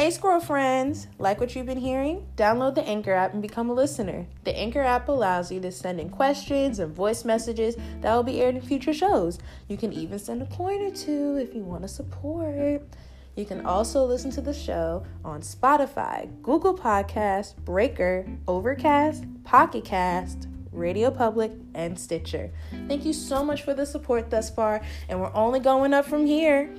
Hey, squirrel friends! Like what you've been hearing? Download the Anchor app and become a listener. The Anchor app allows you to send in questions and voice messages that will be aired in future shows. You can even send a coin or two if you want to support. You can also listen to the show on Spotify, Google Podcast, Breaker, Overcast, Pocket Cast, Radio Public, and Stitcher. Thank you so much for the support thus far, and we're only going up from here.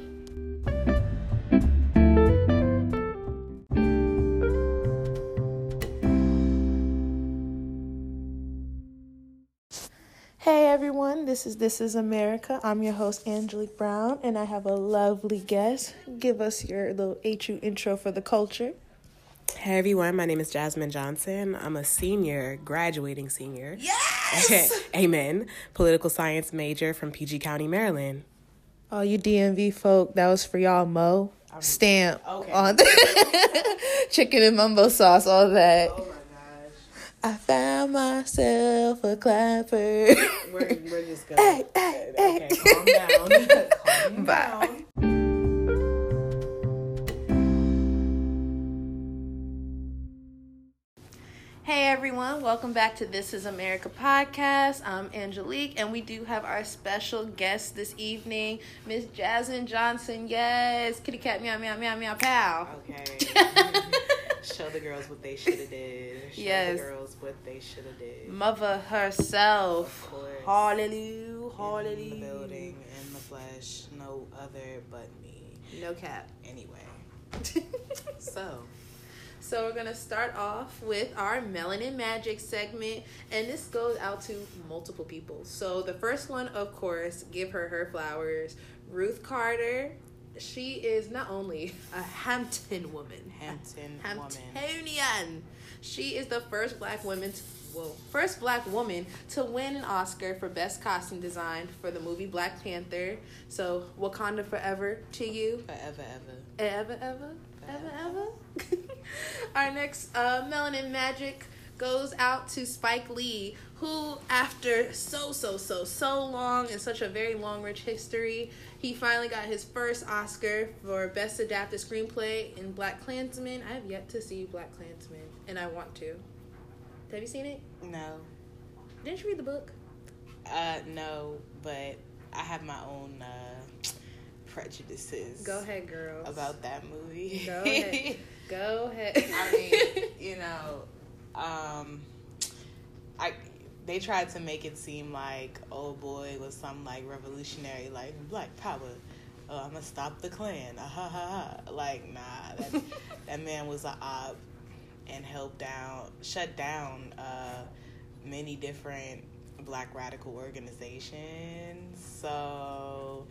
This is This is America. I'm your host Angelique Brown, and I have a lovely guest. Give us your little HU intro for the culture. Hey everyone, my name is Jasmine Johnson. I'm a senior, graduating senior. Yes! Amen. Political science major from PG County, Maryland. All you DMV folk, that was for y'all, Mo. Stamp Okay. on chicken and mumbo sauce, all that. Oh. I found myself a clapper. We're, we're just gonna. Hey, hey, okay, hey. calm down. calm Bye. down. Hey everyone, welcome back to This is America podcast. I'm Angelique, and we do have our special guest this evening, Miss Jasmine Johnson. Yes, kitty cat meow meow meow meow pow. Okay. Show the girls what they should have did. Show Yes. the girls what they should have did. Mother herself. Of course. Hallelujah, In the hallelujah. building, in the flesh, no other but me. No cap. Anyway, so So we're gonna start off with our melanin magic segment, and this goes out to multiple people. So the first one, of course, give her her flowers. Ruth Carter. She is not only a Hampton woman, Hampton woman. Hamptonian. She is the first black woman. To, whoa, first black woman to win an Oscar for best costume design for the movie Black Panther. So Wakanda forever to you. Forever, ever. Ever, ever, ever, ever. Our next uh, Melanin Magic goes out to Spike Lee, who, after so, so, so, so long and such a very long, rich history, he finally got his first Oscar for Best Adapted Screenplay in Black Klansman. I have yet to see Black Klansman, and I want to. Have you seen it? No. Didn't you read the book? Uh, no, but I have my own uh, prejudices. Go ahead, girl. About that movie. Go ahead. Go ahead. I mean, you know, um, I they tried to make it seem like oh boy was some like revolutionary like black power. Oh, I'm gonna stop the Klan. Ah, ha, ha, ha. Like nah, that, that man was a op and helped down, shut down uh, many different black radical organizations. So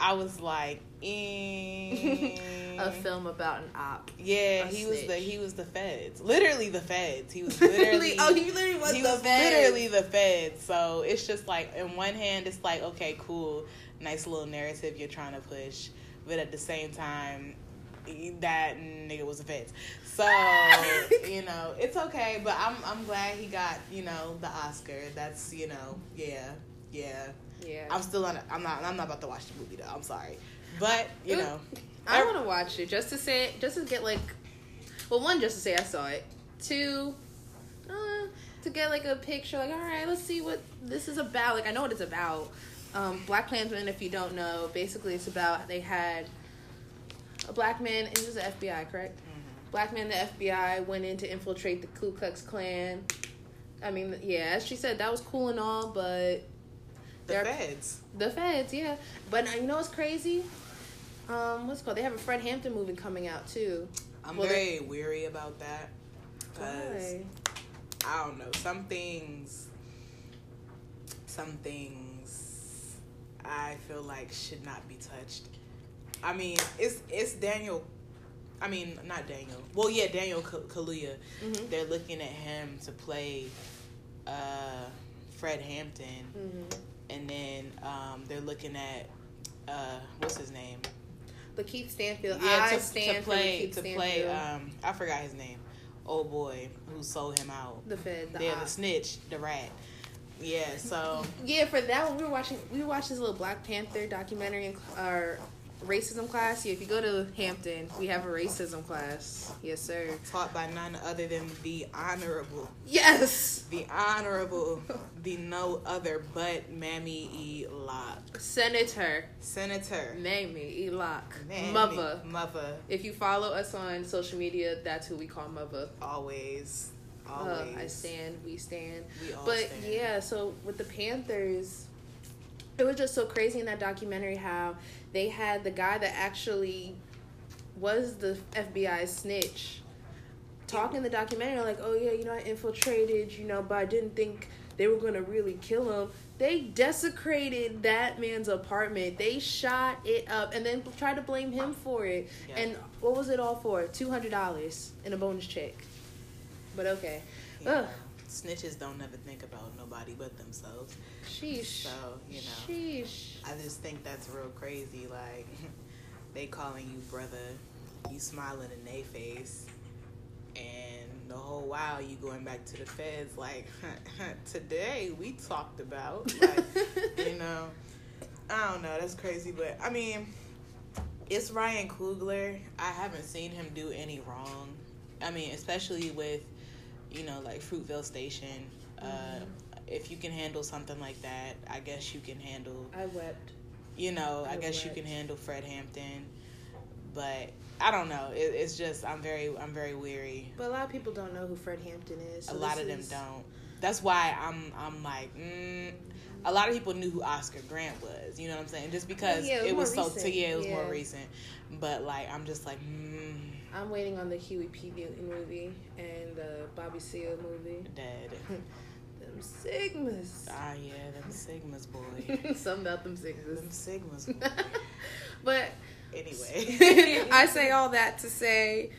I was like, eh. a film about an op. Yeah, he was the he was the feds. Literally the feds. He was literally oh, he literally was he the was feds. literally the feds. So it's just like in one hand it's like, okay, cool, nice little narrative you're trying to push. But at the same time, that nigga was a feds. So, you know, it's okay, but I'm I'm glad he got, you know, the Oscar. That's, you know, yeah, yeah. Yeah. I'm still on I'm not I'm not about to watch the movie though. I'm sorry. But, you know, I want to watch it just to say, just to get like, well, one, just to say I saw it. Two, uh, to get like a picture. Like, all right, let's see what this is about. Like, I know what it's about. Um, Black Klansman, if you don't know, basically it's about they had a black man. It was the FBI, correct? Black man, the FBI went in to infiltrate the Ku Klux Klan. I mean, yeah, as she said, that was cool and all, but the They're- feds. the feds, yeah. But you know what's crazy? Um, what's it called? They have a Fred Hampton movie coming out too. I'm Well, very weary about that because? I don't know some things. Some things I feel like should not be touched. I mean, it's it's Daniel. I mean, not Daniel. Well, yeah, Daniel Ka- Kaluuya. Mhm. They're looking at him to play uh, Fred Hampton, Mhm. And then um, they're looking at uh, what's his name? Lakeith Stanfield. Yeah, I to, stand to play to play. Um, I forgot his name. Old boy who sold him out. the Fed. The yeah, op. the snitch, the rat. Yeah, so Yeah, for that one we were watching. We watched this little Black Panther documentary, in, or racism class. Yeah, if you go to Hampton, we have a racism class. Yes, sir. Taught by none other than the honorable, Yes. the honorable, the no other but Mamie E. Locke, Senator Senator. Mamie Elock. Mammy- Mother. Mother. If you follow us on social media, that's who we call Mother. Always. Uh, Always. I stand, we stand. We all But stand. yeah, so with the Panthers, it was just so crazy in that documentary how they had the guy that actually was the FBI snitch talking in the documentary like, oh yeah, you know, I infiltrated, you know, but I didn't think they were gonna really kill him. They desecrated that man's apartment. They shot it up and then tried to blame him for it. Yeah. And what was it all for? Two hundred dollars in a bonus check. But okay. Know, Ugh. snitches don't never think about nobody but themselves. Sheesh. So, you know. Sheesh. I just think that's real crazy. Like, they calling you brother, you smiling in their face, and the whole while you going back to the feds. Like, today we talked about, like, you know, I don't know. That's crazy, but I mean, it's Ryan Coogler. I haven't seen him do any wrong. I mean, especially with, you know, like Fruitvale Station. Uh, if you can handle something like that, I guess you can handle I wept. you know, I, I guess you can handle Fred Hampton, but I don't know. It, it's just I'm very I'm very weary. But a lot of people don't know who Fred Hampton is. so a lot of them is- don't. That's why I'm I'm like. Mm, a lot of people knew who Oscar Grant was. You know what I'm saying? Just because yeah, it was it was so recent. yeah, it was more recent. But like I'm just like. Mm, I'm waiting on the Huey P. Newton movie and the Bobby Seale movie. dead. Them Sigmas. Ah yeah, them Sigmas boy. Something about them sigmas. them Sigmas. But Anyway. I say all that to say,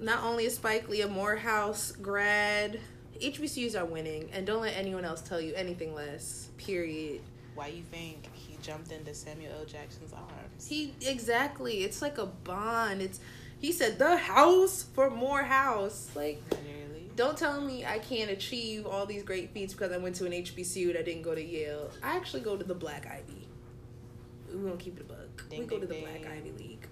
not only is Spike Lee a Morehouse grad, HBCUs are winning, and don't let anyone else tell you anything less. Period. Why you think he jumped into Samuel L. Jackson's arms? He exactly. It's like a bond. It's he said the house for Morehouse. Like, Literally. Don't tell me I can't achieve all these great feats because I went to an HBCU that I didn't go to Yale. I actually go to the Black Ivy. We're gonna keep it a buck. Ding, we go to ding, the Black. Ivy League.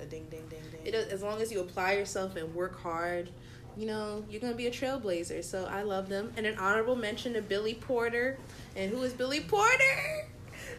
A ding ding ding ding. It does, as long as you apply yourself and work hard, you know, you're gonna be a trailblazer. So I love them. And an honorable mention to Billy Porter. And who is Billy Porter?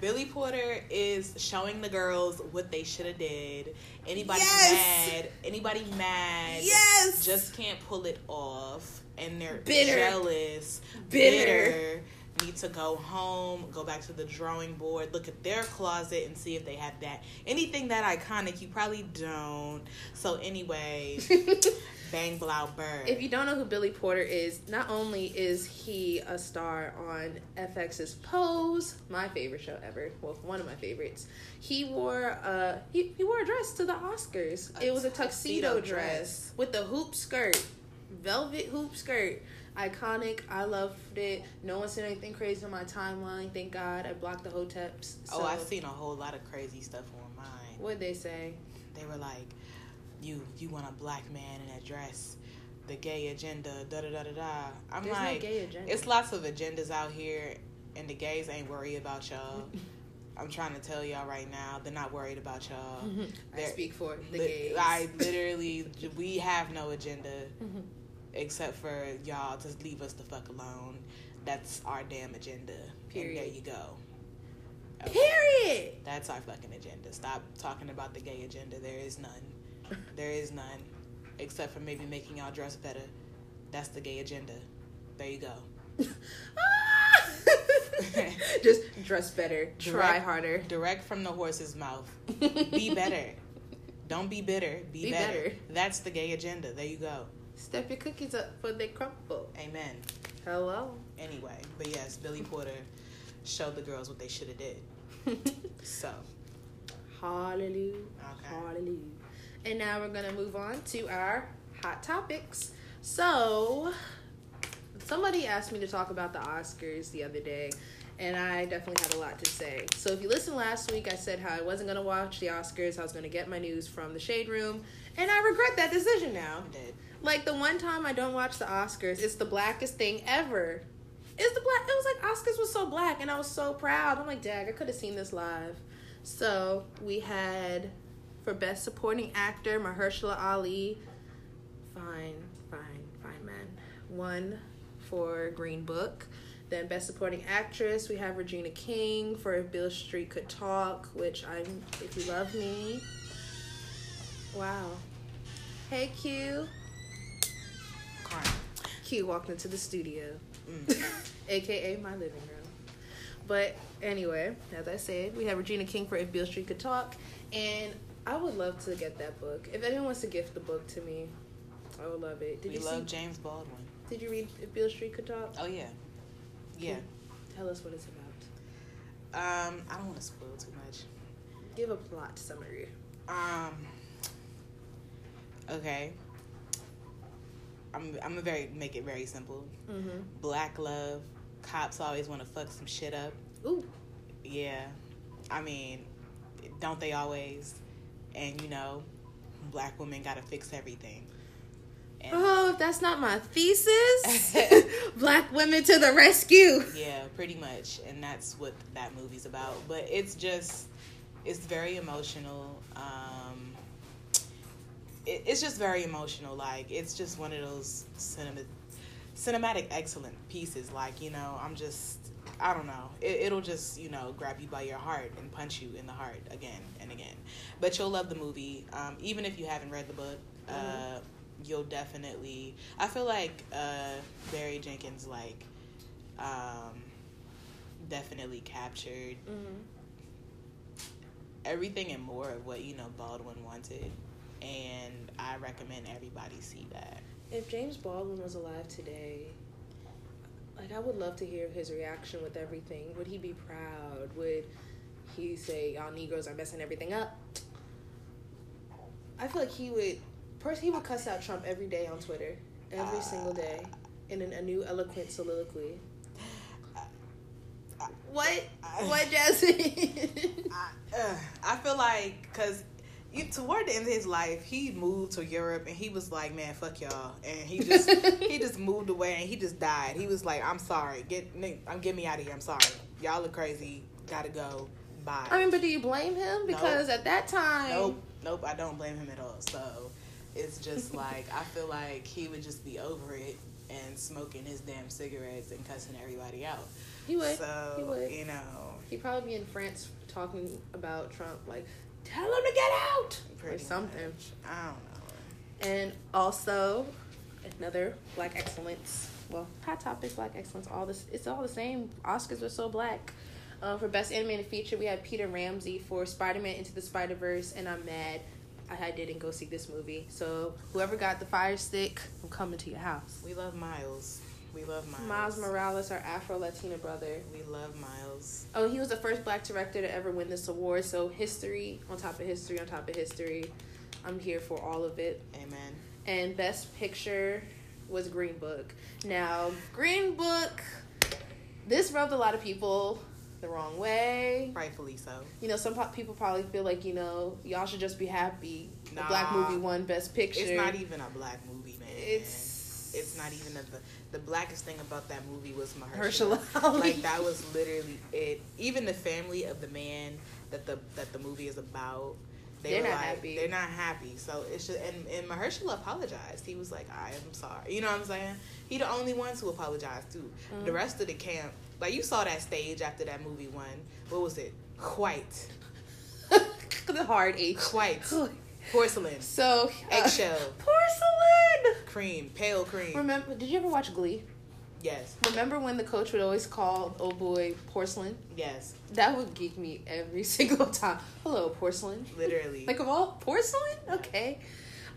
Billy Porter is showing the girls what they should have did. Anybody Yes! mad? Anybody mad? Yes! Just can't pull it off, and they're Bitter. jealous, Bitter. Need to go home, go back to the drawing board, look at their closet, and see if they have that. Anything that iconic, you probably don't. So anyway, bang blow bird. If you don't know who Billy Porter is, not only is he a star on FX's Pose, my favorite show ever, well, one of my favorites, he wore a he, he wore a dress to the Oscars. A it was a tuxedo, tuxedo dress. dress. with a hoop skirt, velvet hoop skirt. Iconic. I loved it. No one said anything crazy on my timeline. Thank God. I blocked the hoteps. Oh, so, oh, I've seen a whole lot of crazy stuff on mine. What'd they say? they were like, "You you want a black man in a dress, the gay agenda, da da da da da." I'm There's like, no gay agenda. it's lots of agendas out here, and the gays ain't worried about y'all. I'm trying to tell y'all right now, they're not worried about y'all. I They're- speak for the Li- gays. I literally, we have no agenda. except for y'all to leave us the fuck alone. That's our damn agenda. And Period. there you go. Period. That's our fucking agenda. Stop talking about the gay agenda. There is none. There is none. Except for maybe making y'all dress better. That's the gay agenda. There you go. Ah! Just dress better, try Direct- harder. Direct from the horse's mouth. Be better. Don't be bitter. Be, Be better. better. That's the gay agenda. There you go. Step your cookies up before they crumble. Amen. Hello. Anyway, but yes, Billy Porter showed the girls what they should have did. So, Hallelujah. Okay. Hallelujah. And now we're gonna move on to our hot topics. So, somebody asked me to talk about the Oscars the other day, and I definitely had a lot to say. So, if you listened last week, I said how I wasn't gonna watch the Oscars. I was gonna get my news from the Shade Room, and I regret that decision now. I'm dead. Like the one time I don't watch the Oscars, it's the blackest thing ever. It's the black. It was like Oscars was so black, and I was so proud. I'm like, Dag, I could have seen this live. So we had for best supporting actor Mahershala Ali. Fine, fine, fine man. One for Green Book. Then best supporting actress we have Regina King for If Beale Street Could Talk, which I'm If You Love Me. Wow. Hey Q. Carmen. Q walked into the studio, Mm. aka my living room. But anyway, as I said, we have Regina King for If Beale Street Could Talk, and I would love to get that book. If anyone wants to gift the book to me, I would love it. Did we you love see? James Baldwin. Did you read If Beale Street Could Talk? Oh yeah, yeah. Tell us what it's about. Um, I don't want to spoil too much. Give a plot summary. Um. Okay. I'm I'm gonna very make it very simple. Mm-hmm. Black love. Cops always want to fuck some shit up. Ooh. Yeah. I mean, don't they always? And you know, black women gotta fix everything. And Oh, if that's not my thesis, black women to the rescue. yeah, pretty much. And that's what that movie's about. But it's just, it's very emotional. Um, it, it's just very emotional. Like it's just one of those cinema, cinematic excellent pieces. Like you know, I'm just, I don't know. It, it'll just you know grab you by your heart and punch you in the heart again and again. But you'll love the movie, um, even if you haven't read the book. Uh, you'll definitely. I feel like uh, Barry Jenkins like um, definitely captured Mm-hmm. everything and more of what you know Baldwin wanted, and I recommend everybody see that. If James Baldwin was alive today, like I would love to hear his reaction with everything. Would he be proud? Would he say y'all Negroes are messing everything up? I feel like he would. First, he would cuss out Trump every day on Twitter, every single day, in an, a new eloquent soliloquy. What? What, Jesse? I, uh, I feel like because toward the end of his life, he moved to Europe and he was like, "Man, fuck y'all," and he just he just moved away and he just died. He was like, "I'm sorry, get I'm get me out of here. I'm sorry, y'all are crazy. Gotta go. Bye." I mean, but do you blame him? Because at that time, Nope, nope. I don't blame him at all. So it's just like I feel like he would just be over it and smoking his damn cigarettes and cussing everybody out. he would. So he would. you know, He'd probably be in France talking about Trump, like, tell him to get out pretty or something. much. I don't know. And also, another black excellence. Well, hot topic, black excellence. All this, it's all the same. Oscars were so black. Um, for best animated feature, we had Peter Ramsey for Spider Man Into the Spider Verse, and I'm mad I, I didn't go see this movie. So whoever got the Fire Stick, I'm coming to your house. We love Miles. We love Miles. Miles Morales, our Afro Latina brother. We love Miles. Oh, he was the first black director to ever win this award. So history on top of history on top of history. I'm here for all of it. Amen. And best picture was Green Book. Now, Green Book, this rubbed a lot of people the wrong way. Rightfully so. You know, some po- people probably feel like, you know, y'all should just be happy. The black movie won best picture. It's not even a black movie, man. It's It's not even a, the the blackest thing about that movie was Mahershala. Mahershala Like that was literally it. Even the family of the man that the that the movie is about, they They're were not like, happy. They're not happy. So it's just and and Mahershala apologized. He was like, I am sorry. You know what I'm saying? He the only ones who apologize too. The Mhm. rest of the camp, like you saw that stage after that movie won. What was it? White, the hard H. white, porcelain, So, uh, eggshell, porcelain. cream, pale cream. Remember? Did you ever watch Glee? Yes, Remember when the coach would always call old boy porcelain? yes, That would geek me every single time. Hello, porcelain. literally. Like of all porcelain? Okay.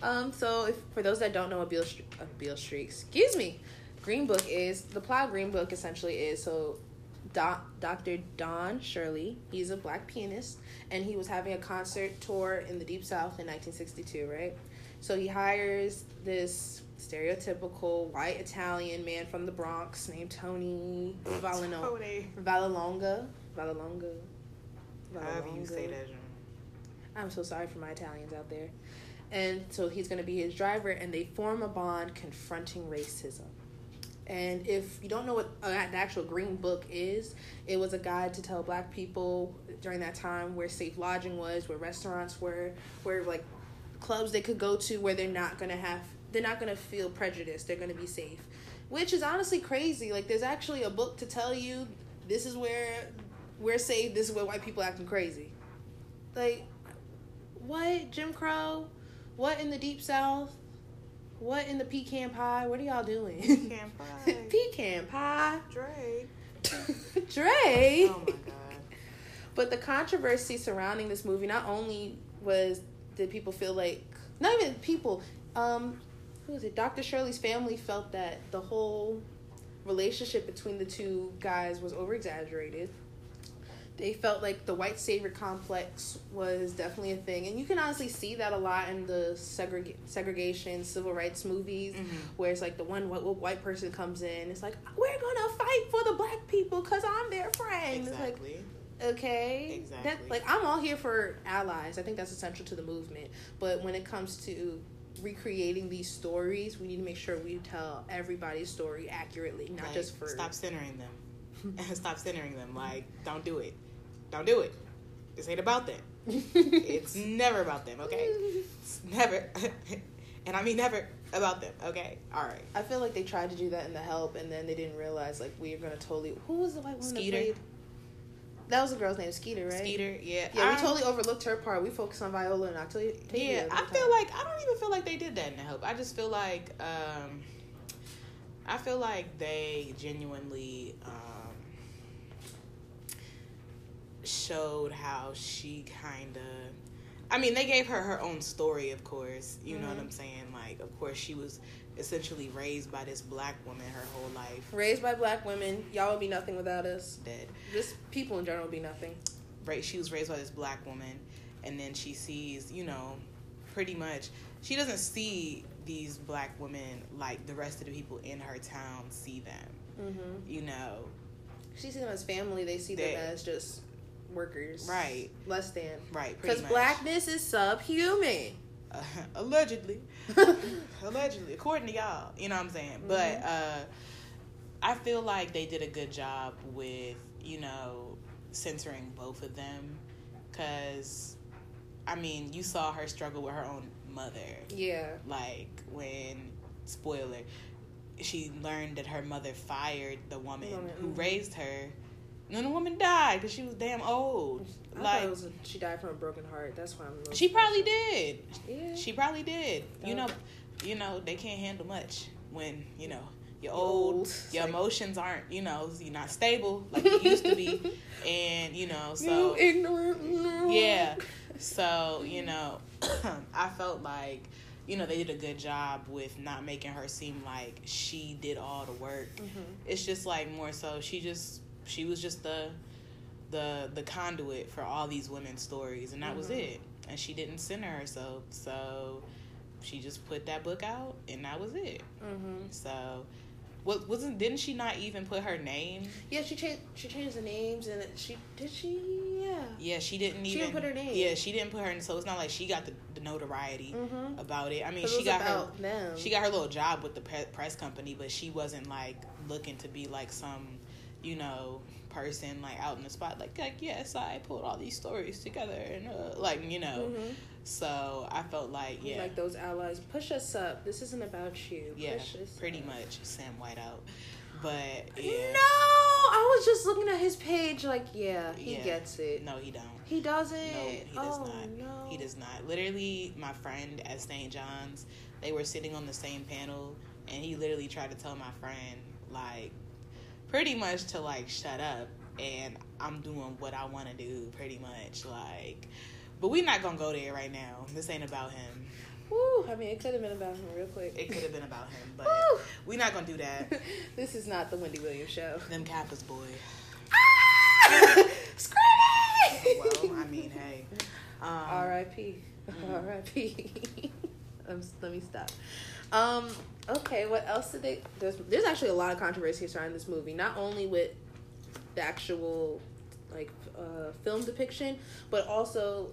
Um, so if for those that don't know what Beale Street, uh, Beale Street, excuse me, Green Book is the plot. Green Book essentially is so. Dr. Don Shirley, he's a black pianist, and he was having a concert tour in the Deep South in 1962, right? So he hires this stereotypical white Italian man from the Bronx named Tony Valino, Tony. Vallelonga. Vallelonga. However you say that. I'm so sorry for my Italians out there. And so he's going to be his driver, and they form a bond confronting racism. And if you don't know what uh, the actual Green Book is, it was a guide to tell Black people during that time where safe lodging was, where restaurants were, where like clubs they could go to where they're not gonna have, they're not gonna feel prejudiced. They're gonna be safe, which is honestly crazy. Like there's actually a book to tell you this is where we're safe. This is where white people acting crazy. Like what Jim Crow? What in the Deep South? What in the pecan pie? What are y'all doing? Pecan pie. pecan pie. Dre. Dre. Oh my god. But the controversy surrounding this movie not only was did people feel like not even people, um, who was it? Dr. Shirley's family felt that the whole relationship between the two guys was over exaggerated. They felt like the white savior complex was definitely a thing, and you can honestly see that a lot in the segreg- segregation civil rights movies, Mhm. where it's like the one white, white person comes in, it's like we're gonna fight for the black people because I'm their friend. It's like Exactly. okay Exactly. that like i'm all here for allies i think that's essential to the movement but when it comes to recreating these stories we need to make sure we tell everybody's story accurately not Like, just for stop centering them. stop centering them. Like, don't do it. Don't do it. This ain't about them. It's never about them. Okay. It's never. and I mean never about them. Okay. All right. i feel like they tried to do that in the help and then they didn't realize like we are gonna totally who was the white woman Skeeter. that played that was the girl's name skeeter right Skeeter. Yeah. yeah we totally overlooked her part we focused on viola and octavia Yeah, I feel time. like I don't even feel like they did that in the help. I just feel like um I feel like they genuinely um showed how she kind of I mean, they gave her her own story, of course. You know what Mhm. I'm saying? Like, of course, she was essentially raised by this black woman her whole life. raised by black women y'all would be nothing without us Dead. just people in general would be nothing right she was raised by this black woman and then she sees you know pretty much she doesn't see these black women like the rest of the people in her town see them mm-hmm. you know she see them as family they see them as just workers. Right. Less than. Right because blackness is subhuman. Uh, allegedly. Allegedly. According to y'all. You know what i'm saying? But Mhm. uh i feel like they did a good job with you know censoring both of them. Because i mean you saw her struggle with her own mother. Yeah. Like when spoiler she learned that her mother fired the woman who mhm. raised her and then the woman died because she was damn old. I like was she died from a broken heart. That's why i'm she probably did. Yeah. She probably did. You know you know they can't handle much when you know you're old, old. your Like- emotions aren't you know you're not stable like you used to be. And you know so you ignorant no. yeah. So you know i felt like you know they did a good job with not making her seem like she did all the work. Mhm. it's just like more so she just she was just the the the conduit for all these women's stories and that was Mhm. it. And she didn't center herself so she just put that book out and that was it. Mhm. so what wasn't didn't she not even put her name? Yeah she changed she changed the names and she did she? Yeah. Yeah she didn't She even didn't put her name. yeah she didn't put her so it's not like she got the, the notoriety mm-hmm. about it. I mean, she was got her them. she got her little job with the pre- press company, but she wasn't like looking to be like some, you know, person like out in the spot. Like, like yes, I pulled all these stories together, and uh, like you know. Mhm. So I felt like yeah, like those allies push us up this isn't about you yeah, pretty up. much Sam Whiteout. But No, I was just looking at his page. Like, yeah, he Yeah. gets it. no, he don't. He doesn't. No, he does oh, not. No, He does not. Literally, my friend at St. John's, they were sitting on the same panel, and he literally tried to tell my friend, like, pretty much to, like, shut up, and I'm doing what I want to do, pretty much. Like, but we're not going to go there right now. This ain't about him. Woo! I mean, it could have been about him real quick. It could have been about him, but Woo! we're not going to do that. this is not the Wendy Williams show. Them Kappas, boy. Screaming! Well, I mean, hey. Um, R.I.P. Mhm. R.I.P. Let me stop. Um. Okay. What else did they? There's there's actually a lot of controversy surrounding this movie. Not only with the actual like uh, film depiction, but also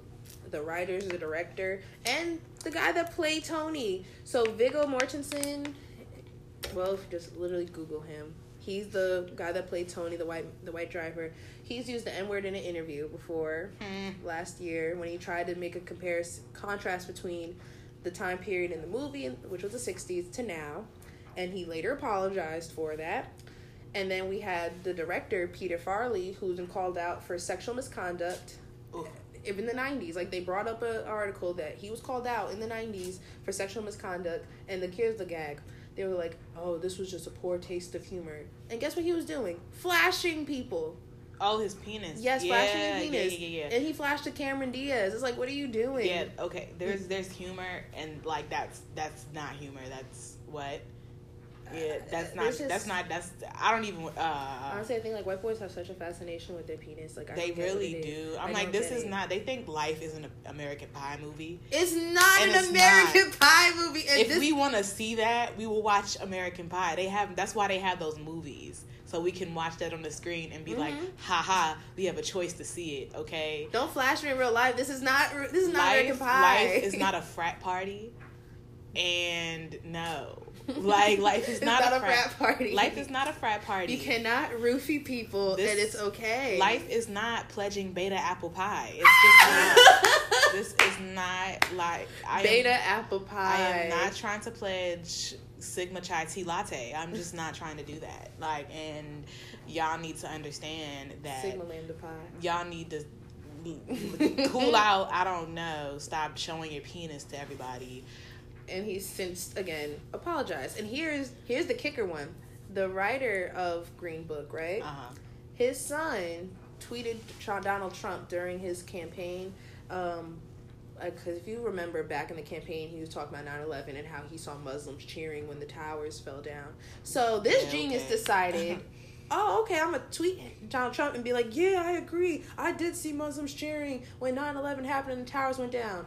the writers, the director, and the guy that played Tony. So Viggo Mortensen, Well, just literally Google him, he's the guy that played Tony, the white the white driver. He's used the N word in an interview before Hmm. last year when he tried to make a comparison contrast between the time period in the movie, which was the '60s, to now, and he later apologized for that. And then we had the director Peter Farrelly, who's been called out for sexual misconduct Ooh. in the 90s like they brought up an article that he was called out in the 90s for sexual misconduct and the here's the gag. They were like oh this was just a poor taste of humor. And guess what he was doing? Flashing people Oh, his penis. yes yeah, flashing his penis Yeah, yeah, yeah. and he flashed to cameron diaz it's like what are you doing Yeah, okay. There's there's humor and like that's that's not humor. That's what. Yeah, that's Uh, not just- that's not that's I don't even uh honestly i think like white boys have such a fascination with their penis like I they don't get what really do. I I'm like this is it. not they think life is an American Pie movie. it's not And an it's american pie movie and if this we want to see that, we will watch American Pie. They have that's why they have those movies. So we can watch that on the screen and be like, Mhm. haha, we have a choice to see it, okay? don't flash me in real life this is not this is not life, american pie life is not a frat party. And no. Like life is It's not, a, frat, frat party. Life is not a frat party. You cannot roofie people, This- and it's okay. Life is not pledging beta apple pie. It's just not. this is not like I am- beta apple pie. I am not trying to pledge Sigma chai tea latte. I'm just not trying to do that. Like, and y'all need to understand that Sigma lambda pie. y'all need to cool out. I don't know. Stop showing your penis to everybody. And he's since again apologized. And here's here's the kicker one. The writer of Green Book, right? Uh huh. His son tweeted Donald Trump during his campaign. Um, because if you remember back in the campaign, he was talking about 9-11 and how he saw Muslims cheering when the towers fell down. So this Yeah, genius okay. decided, oh, okay, I'm going to tweet Donald Trump and be like, yeah, I agree. I did see Muslims cheering when 9-11 happened and the towers went down.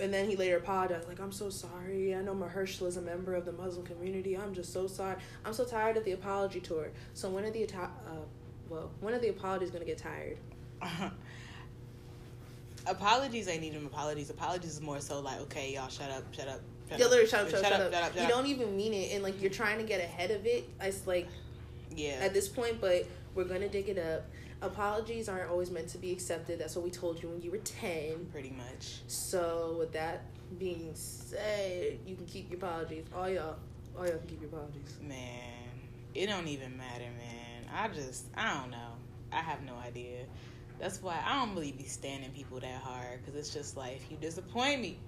And then he later apologized, like, I'm so sorry. I know Mahershala is a member of the Muslim community. I'm just so sorry. I'm so tired of the apology tour. So one of the, uh, well, one of the apologies going to get tired? apologies ain't even apologies. Apologies is more so like, okay, y'all, shut up, shut up. Shut Yeah, literally, shut up, shut, up, shut up. shut up, shut You don't even mean it, and like you're trying to get ahead of it. It's like Yeah. at this point, but we're gonna dig it up. Apologies aren't always meant to be accepted. That's what we told you when you were ten. pretty much. So with that being said, you can keep your apologies. All y'all, all y'all can keep your apologies. Man, it don't even matter, man. I just, I don't know. I have no idea. That's why I don't really be standing people that hard because it's just like you disappoint me,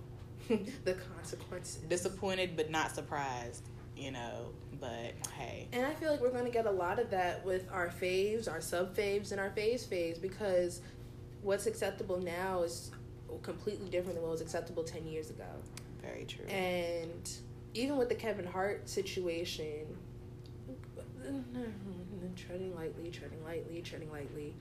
the consequences. disappointed but not surprised, you know. But hey, And I feel like we're going to get a lot of that with our faves, our sub faves, and our phase faves because what's acceptable now is completely different than what was acceptable 10 years ago. very true. And even with the Kevin Hart situation, treading lightly, treading lightly, treading lightly.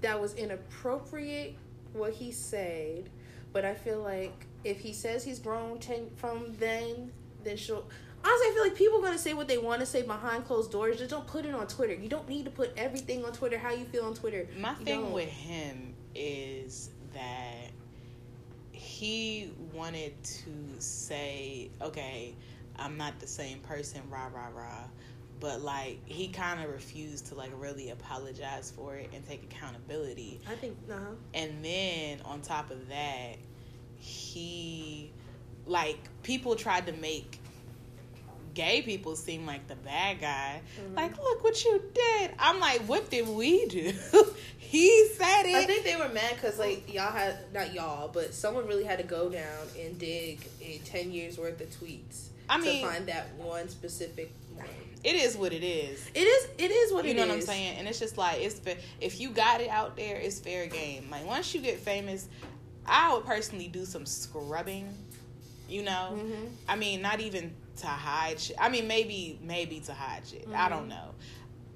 That was inappropriate what he said, but I feel like if he says he's grown ten from then, then she'll. Honestly, I feel like people are gonna say what they want to say behind closed doors. Just don't put it on Twitter. You don't need to put everything on Twitter. How you feel on Twitter. My You thing don't. with him is that he wanted to say, okay, I'm not the same person, rah, rah, rah. But like, he kind of refused to like really apologize for it and take accountability. I think, uh huh. And then on top of that, he, like, people tried to make gay people seem like the bad guy. Mhm. Like, look what you did. I'm like, what did we do? he said it. I think they were mad because like y'all had not y'all, but someone really had to go down and dig a ten years worth of tweets I mean, to find that one specific one. It is what it is. It is. It is what it is. You it know what I'm saying? And it's just like it's if you got it out there, it's fair game. Like once you get famous, I would personally do some scrubbing. You know, Mhm. I mean, not even to hide shit. I mean, maybe maybe to hide shit. I don't Mhm. know.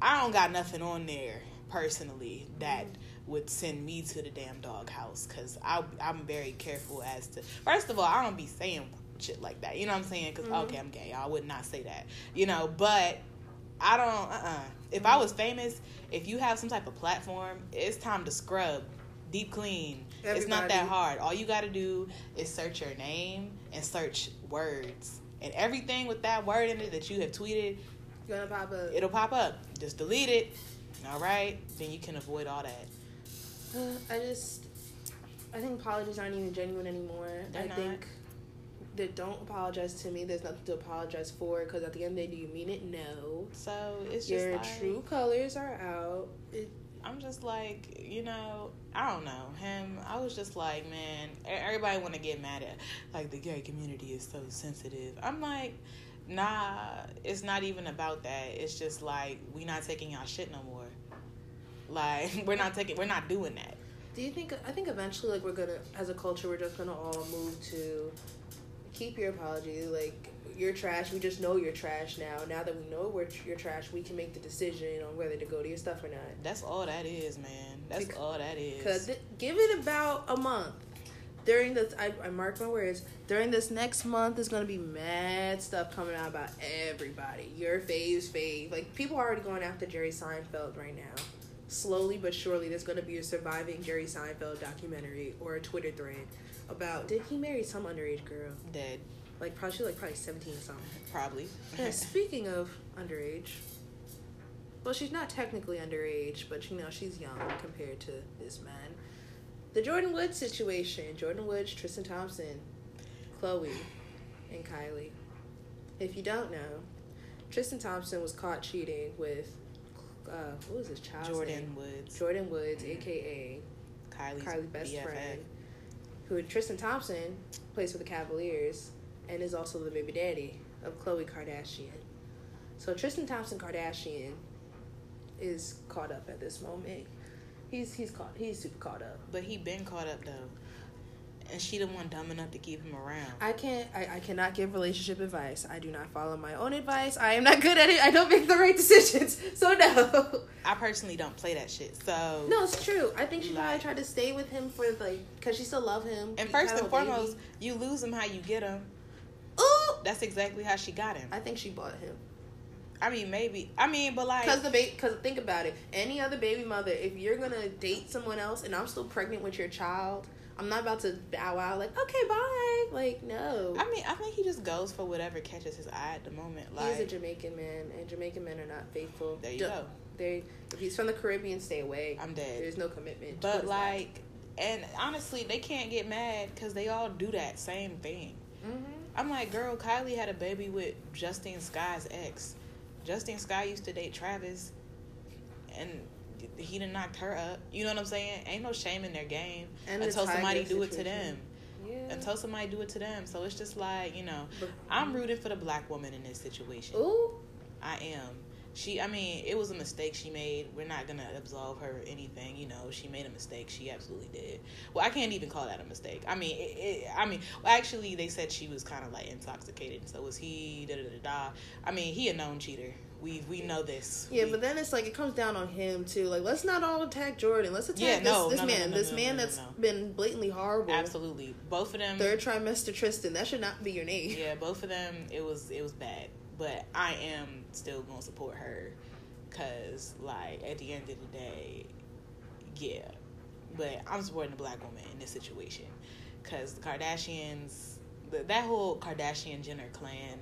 I don't got nothing on there personally that would send me to the damn doghouse because I'm very careful as to. First of all, I don't be saying shit like that. You know what I'm saying? Because Mhm. okay, I'm gay. I would not say that. You know, but I don't. Uh. uh If I was famous, if you have some type of platform, it's time to scrub, deep clean. It's not that hard. All you got to do is search your name and search words, and everything with that word in it that you have tweeted, Gonna pop up. it'll pop up. Just delete it. All right, then you can avoid all that. I just, I think apologies aren't even genuine anymore. They're I not. think that don't apologize to me. There's nothing to apologize for because at the end of the day, do you mean it? No. So it's just Your like, true colors are out. It, I'm just like, you know, I don't know him. I was just like, man, everybody want to get mad at like the gay community is so sensitive. I'm like, nah, it's not even about that. It's just like we not taking y'all shit no more. Like we're not taking, we're not doing that. do you think? I think eventually, like we're gonna, as a culture, we're just gonna all move to keep your apology. Like you're trash. We just know you're trash now. Now that we know we're you're trash, we can make the decision on whether to go to your stuff or not. That's all that is, man. That's Bec- all that is. Cause th- give it about a month. During this, I, I mark my words. During this next month, is gonna be mad stuff coming out about everybody. Your faves, fave. Like people are already going after Jerry Seinfeld right now. Slowly but surely, there's gonna be a surviving Jerry Seinfeld documentary or a Twitter thread about did he marry some underage girl? Dead, Like probably she was, like probably seventeen or something. probably. Yeah, speaking of underage, well, she's not technically underage, but you know she's young compared to this man. The Jordyn Woods situation: Jordyn Woods, Tristan Thompson, Khloe, and Kylie. If you don't know, Tristan Thompson was caught cheating with uh, what was his child's Jordan name? Woods, Jordyn Woods, aka Kylie's, Kylie's best BFF. friend, who Tristan Thompson plays for the Cavaliers and is also the baby daddy of Khloe Kardashian. So Tristan Thompson Kardashian is caught up at this moment. He's he's caught he's super caught up. But he been caught up though, and she the one dumb enough to keep him around. I can't I, I cannot give relationship advice. I do not follow my own advice. I am not good at it. I don't make the right decisions. So no. I personally don't play that shit. So No, it's true. I think she probably tried to stay with him for like because she still love him. And first and a baby. foremost, you lose him how you get him. Ooh! That's exactly how she got him. I think she bought him. I mean, maybe. I mean, but like, Cause the ba- cause think about it. Any other baby mother, if you're gonna date someone else, and I'm still pregnant with your child, I'm not about to bow out like, okay, bye. Like, no. I mean, I think he just goes for whatever catches his eye at the moment. Like, He's a Jamaican man, and Jamaican men are not faithful. there you Duh. go. They, if he's from the Caribbean, stay away. I'm dead. There's no commitment. But is that? like, and honestly, they can't get mad because they all do that same thing. Mhm. I'm like, girl, Kylie had a baby with Justine Skye's ex. Justine Skye used to date Travis, and he done knocked her up. You know what I'm saying? Ain't no shame in their game And the until somebody Tiger do it to them. yeah. Until somebody do it to them. So it's just like you know, But- I'm rooting for the black woman in this situation. Ooh, I am. She, I mean, it was a mistake she made. We're not gonna absolve her of anything. You know, she made a mistake. She absolutely did. Well, I can't even call that a mistake. I mean, it, it, I mean, well, actually, they said she was kind of like intoxicated. So was he? Da da da da. I mean, he a known cheater. We we know this. Yeah, We- but then it's like it comes down on him too. Like, let's not all attack Jordyn. Let's attack Yeah, this, no, this no, man. no, this man that's been blatantly horrible. absolutely both of them. Third trimester Tristan. That should not be your name. Yeah, both of them. It was it was bad, but I am still gonna support her, cause like at the end of the day, yeah. But I'm supporting the black woman in this situation, cause the Kardashians, the, that whole Kardashian Jenner clan,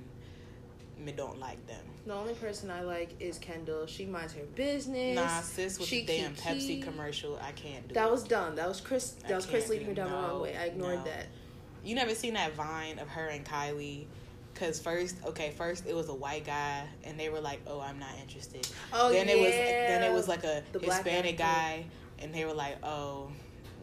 don't like them. The only person I like is Kendall. She minds her business. Nah, sis with she the damn kiki. Pepsi commercial, I can't do. That it. was dumb. That was Chris. That I was Chris leading her down the no, wrong way. I ignored no. that. You never seen that vine of her and Kylie? Cause first, okay, first it was a white guy, and they were like, "Oh, I'm not interested." Oh then yeah. it was then it was like a The Hispanic guy, and they were like, "Oh,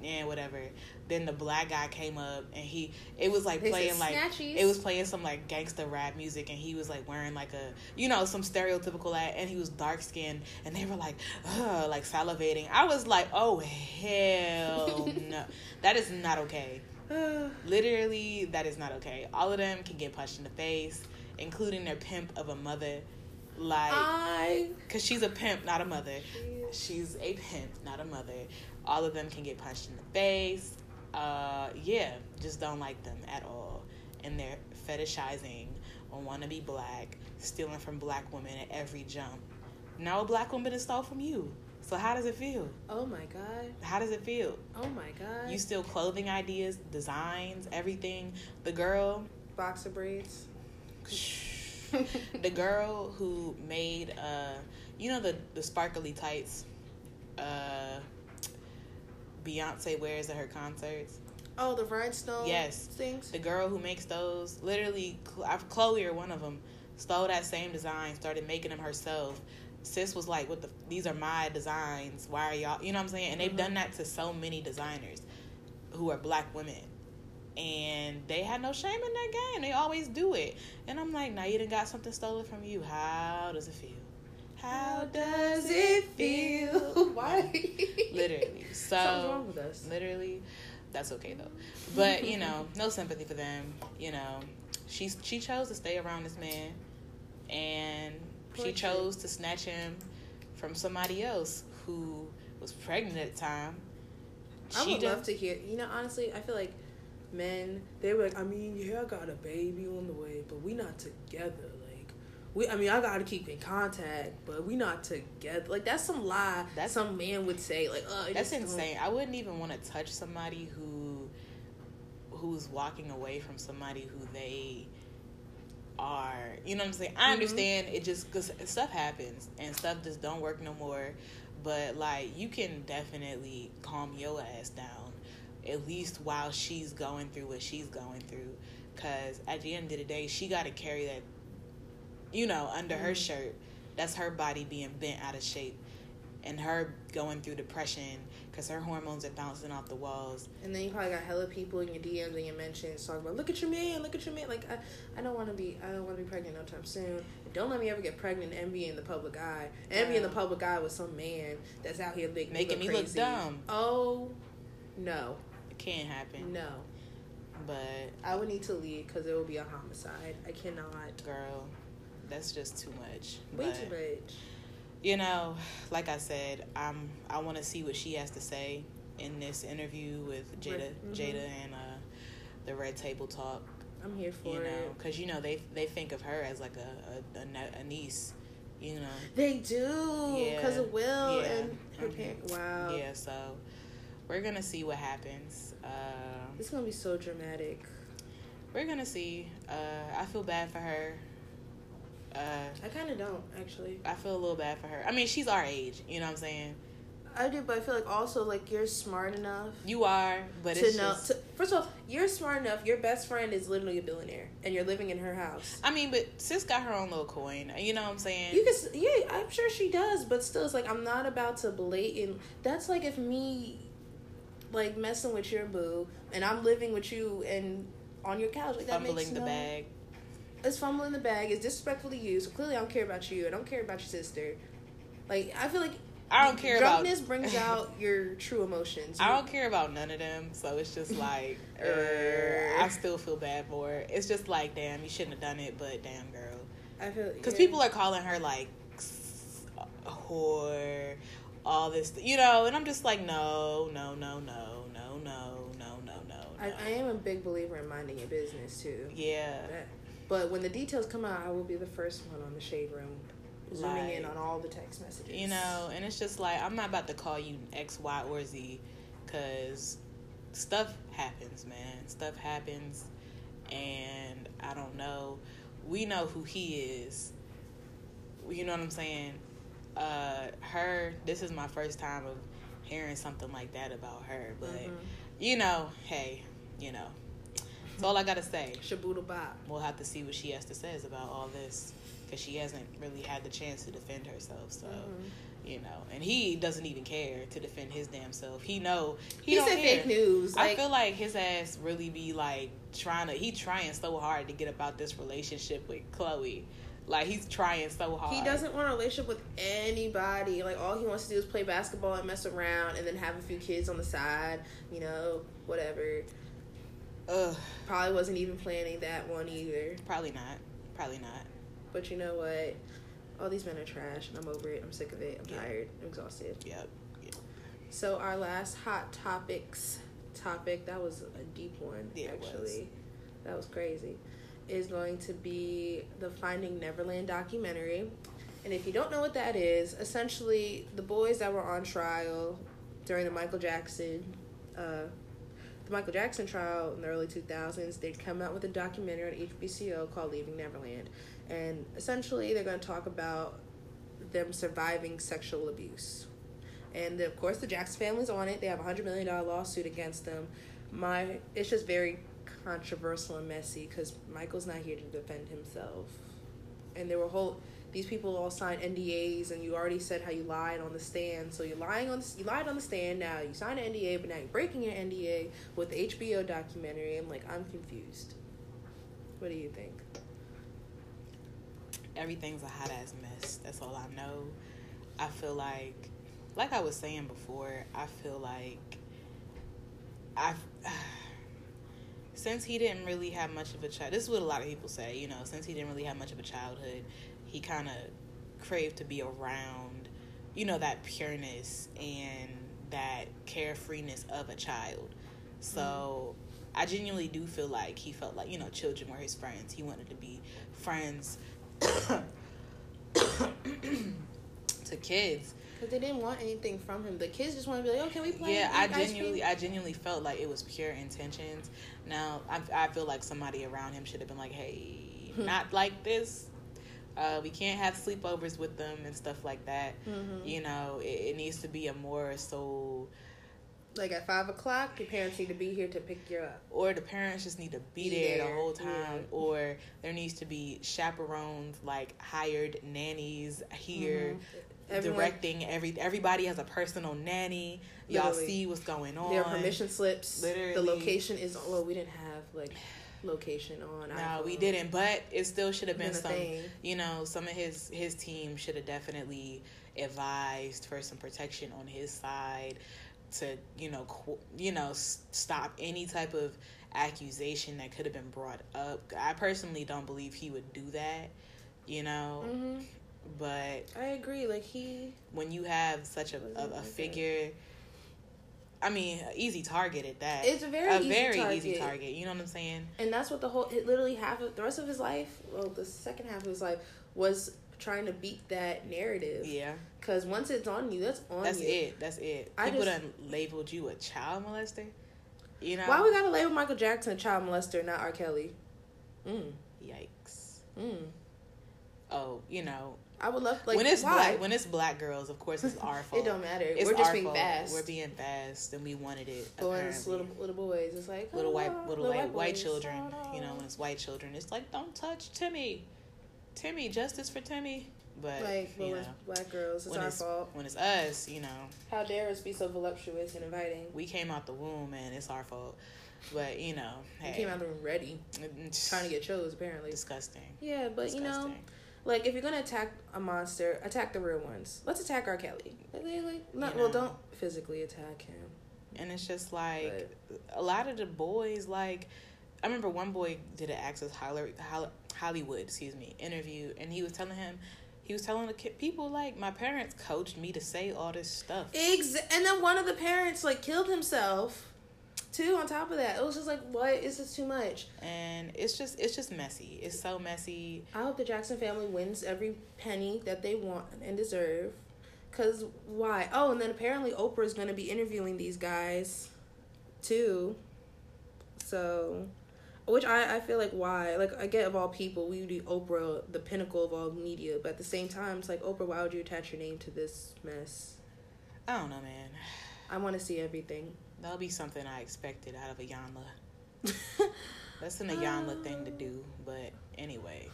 yeah, whatever." Then the black guy came up, and he it was like playing like snatchies. it was playing some like gangster rap music, and he was like wearing like a you know some stereotypical ad, and he was dark skinned, and they were like, Ugh, like salivating. I was like, "Oh hell no, that is not okay." Literally, that is not okay. All of them can get punched in the face, including their pimp of a mother. Like, I. because she's a pimp, not a mother. She's a pimp, not a mother. All of them can get punched in the face. Uh, yeah, just don't like them at all. And they're fetishizing on want to be black, stealing from black women at every jump. Now a black woman is stole from you. So how does it feel? Oh my god. How does it feel? Oh my god. You steal clothing ideas, designs, everything. The girl, boxer braids. the girl who made uh you know the the sparkly tights uh Beyonce wears at her concerts. Oh, the rhinestone. Yes. things. The girl who makes those, literally, Khloe or one of them, stole that same design, started making them herself. Sis was like, "What the? These are my designs. Why are y'all? You know what I'm saying?" And they've Mhm. done that to so many designers who are black women, and they had no shame in that game. They always do it. And I'm like, now you done got something stolen from you. How does it feel? How does it feel? Why? Literally. So Something's wrong with us. literally that's okay though but you know no sympathy for them you know she she chose to stay around this man and Poor she kid. chose to snatch him from somebody else who was pregnant at the time I would love to hear. You know, honestly, I feel like men they were like, I mean, yeah, I got a baby on the way, but we not together. We, I mean, I gotta keep in contact, but we not together. Like, that's some lie that That's- some man would say. Like, oh, that's insane i wouldn't even want to touch somebody who who's walking away from somebody who they are you know what i'm saying i Mhm. understand it just because stuff happens and stuff just don't work no more but like you can definitely calm your ass down at least while she's going through what she's going through because at the end of the day she got to carry that you know under her Mhm. shirt that's her body being bent out of shape and her going through depression because her hormones are bouncing off the walls And then you probably got hella people in your DMs and your mentions talking about, look at your man, look at your man. Like, I, I don't want to be, I don't want to be pregnant no time soon. Don't let me ever get pregnant and be in the public eye. And be in the public eye with some man that's out here making, Making me me look, look dumb. Oh, no, it can't happen no. but I would need to leave because it will be a homicide. I cannot. girl that's just too much Way But, too much. you know like i said i'm i want to see what she has to say in this interview with jada. Mhm. jada and uh the red table talk I'm here for you know it. because you know they they think of her as like a a, a, niece you know They do because Yeah. of Will Yeah. and her Mhm. parents. Wow. yeah so we're gonna see what happens uh It's gonna be so dramatic. we're gonna see uh i feel bad for her uh I kind of don't actually. I feel a little bad for her. I mean, she's our age. You know what I'm saying? I do, but I feel like also like you're smart enough You are, but to it's know. just. To, first of all, you're smart enough. Your best friend is literally a billionaire, and you're living in her house. I mean, but sis got her own little coin. You know what I'm saying? You can, yeah, I'm sure she does, but still, it's like I'm not about to blatant. That's like if me, like messing with your boo, and I'm living with you and on your couch, like that makes fumbling the no- bag. It's fumbling the bag. It's disrespectful to you. So clearly, I don't care about you. I don't care about your sister. Like I feel like I don't care about. drunkenness brings out your true emotions. I don't care about none of them. So it's just like, er, I still feel bad for her. It's just like, damn, you shouldn't have done it, but damn, girl. I feel Because yeah. people are calling her like whore, all this, you know, and I'm just like, no, no, no, no, no, no, no, no, no. I, I am a big believer in minding your business too. Yeah. But when the details come out, I will be the first one on the shade room, zooming in on all the text messages. You know, and it's just like I'm not about to call you X, Y, or Z, because stuff happens, man. Stuff happens, and I don't know. We know who he is. You know what I'm saying? Uh, her. This is my first time of hearing something like that about her, but Mhm. you know, hey, you know, that's all I gotta say. Shaboodle Bob. We'll have to see what she has to say about all this because she hasn't really had the chance to defend herself. So Mhm. you know, and he doesn't even care to defend his damn self. He know he, He, said fake news. I Like, feel like his ass really be like trying to. He trying so hard to get about this relationship with Khloe. Like he's trying so hard. he doesn't want a relationship with anybody. Like all he wants to do is play basketball and mess around, and then have a few kids on the side. You know, whatever. Ugh, Probably wasn't even planning that one either. probably not. Probably not. But you know what? All these men are trash, and I'm over it. I'm sick of it. I'm tired. I'm exhausted. Yep. So our last hot topics topic that was a deep one Yeah, it was. actually. That was crazy. Is going to be the Finding Neverland documentary. And if you don't know what that is, essentially the boys that were on trial during the Michael Jackson uh, the Michael Jackson trial in the early 2000s, they'd come out with a documentary on HBO called Leaving Neverland. And essentially, they're going to talk about them surviving sexual abuse. And of course, the Jackson family's on it. They have a $100 million lawsuit against them. My It's just very controversial and messy because Michael's not here to defend himself. And there were whole these people all signed NDAs, and you already said how you lied on the stand. So you're lying on the, you lied on the stand. Now you signed an NDA, but now you're breaking your NDA with the HBO documentary. I'm like, I'm confused. What do you think? Everything's a hot ass mess. That's all I know. I feel like, like I was saying before, I feel like I've Since he didn't really have much of a child, this is what a lot of people say, you know, since he didn't really have much of a childhood, he kind of craved to be around, you know, that pureness and that carefreeness of a child. So mm. I genuinely do feel like he felt like, you know, children were his friends. He wanted to be friends to kids. Because they didn't want anything from him. The kids just want to be like, "Oh, can we play?" Yeah, I genuinely, I genuinely felt like it was pure intentions. Now, I, I feel like somebody around him should have been like, "Hey, not like this. Uh, we can't have sleepovers with them and stuff like that. Mm-hmm. You know, it, it, needs to be a more so. Like at five o'clock, your parents need to be here to pick you up. Or the parents just need to be, there, there, the whole time. Yeah. Or there needs to be chaperones, like hired nannies here. Mm-hmm. Everyone, directing every everybody has a personal nanny. Y'all see what's going on. Their permission slips. Literally, the location is. Well, we didn't have like location on. No, iPhone. we didn't, but it still should have been, been some. Thing. You know, some of his his team should have definitely advised for some protection on his side to you know qu- you know s- stop any type of accusation that could have been brought up. I personally don't believe he would do that. You know. Mm-hmm. But I agree. Like he, when you have such a, a, a figure I mean, easy target at that. It's a very a easy very target. easy target. You know what I'm saying? And that's what the whole it literally half of the rest of his life, well, the second half of his life was trying to beat that narrative. Yeah. Because once it's on you, that's on that's you. That's it. That's it. I People just, done labeled you a child molester. You know why we gotta label Michael Jackson a child molester, not R. Kelly? Mm. Yikes. Mm. Oh, you know, I would love like when it's why? black when it's black girls, of course it's our fault. it don't matter. It's We're just being fault. fast. We're being fast, and we wanted it. Boys, little little boys. It's like little oh, white little, little white, white children. Oh. You know, when it's white children, it's like don't touch Timmy, Timmy, justice for Timmy. But like well, know, black girls, it's our it's, fault. When it's us, you know. How dare us be so voluptuous and inviting? We came out the womb, and it's our fault. But you know, hey, we came out the room ready, mm, trying to get chose. Apparently, disgusting. Yeah, but disgusting. you know like if you're gonna attack a monster, attack the real ones. Let's attack R. Kelly. Like, like not, you well, don't physically attack him. And it's just like but, a lot of the boys. Like I remember one boy did an Access Hollywood, excuse me, interview, and he was telling him he was telling the kid, people like my parents coached me to say all this stuff. Ex- and then one of the parents like killed himself too on top of that. It was just like what? Is this too much. And it's just it's just messy. It's so messy. I hope the jackson family wins every penny that they want and deserve. Because why? Oh and then apparently oprah is going to be interviewing these guys too. So which I, I feel like why? Like i get of all people we would do oprah the pinnacle of all media. But at the same time it's like oprah why would you attach your name to this mess? I don't know man. I want to see everything That'll be something I expected out of Iyanla. That's an Iyanla thing to do, but anyway.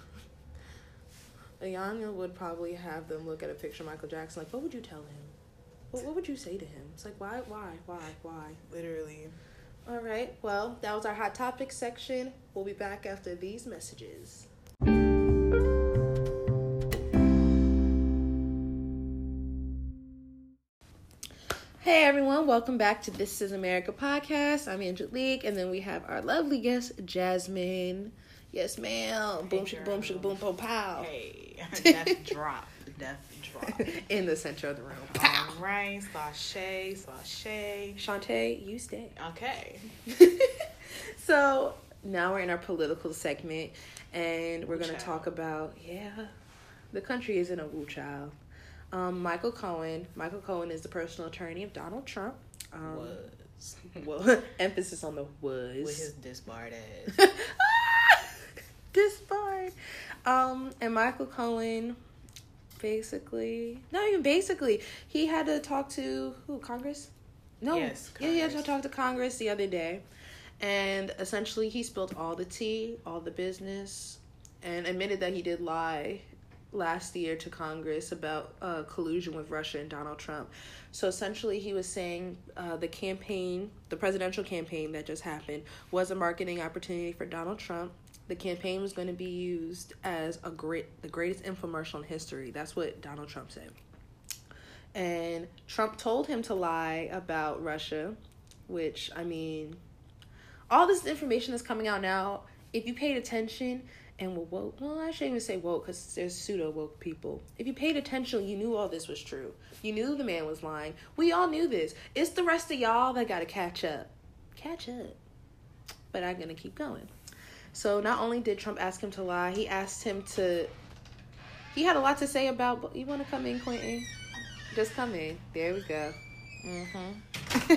Iyanla would probably have them look at a picture of Michael Jackson, like, what would you tell him? What, what would you say to him? It's like, why, why, why, why? Literally. All right. Well, that was our hot topic section. We'll be back after these messages. Hey everyone, welcome back to This Is America podcast. I'm Angelique, and then we have our lovely guest, Jasmine. Yes, ma'am. Hey, boom, shaka, boom, shaka, boom, boom, pow. Hey, death drop, death drop. In the center of the room. Pow. All right, sashay, sashay. Shantay, you stay. Okay. so now we're in our political segment, and we're going to talk about, yeah, the country is in a woo child. Um, Michael Cohen. Michael Cohen is the personal attorney of Donald Trump. Um, was. Well, emphasis on the was. With his disbarred ass. disbarred. Um, and Michael Cohen, basically, not even basically, he had to talk to who Congress. No, Yes, yeah, he had to talk to Congress the other day, and essentially he spilled all the tea, all the business, and admitted that he did lie last year to Congress about uh, collusion with Russia and Donald Trump. So essentially, he was saying uh, the campaign, the presidential campaign that just happened, was a marketing opportunity for Donald Trump. The campaign was going to be used as a great, the greatest infomercial in history. That's what Donald Trump said. And Trump told him to lie about Russia, which I mean, all this information that's coming out now. If you paid attention, and were woke. Well, I shouldn't even say woke because there's pseudo woke people. If you paid attention, you knew all this was true. You knew the man was lying. We all knew this. It's the rest of y'all that got to catch up. Catch up. But I'm going to keep going. So not only did Trump ask him to lie, he asked him to. He had a lot to say about. You want to come in, Quentin? Just come in. There we go. Mm-hmm.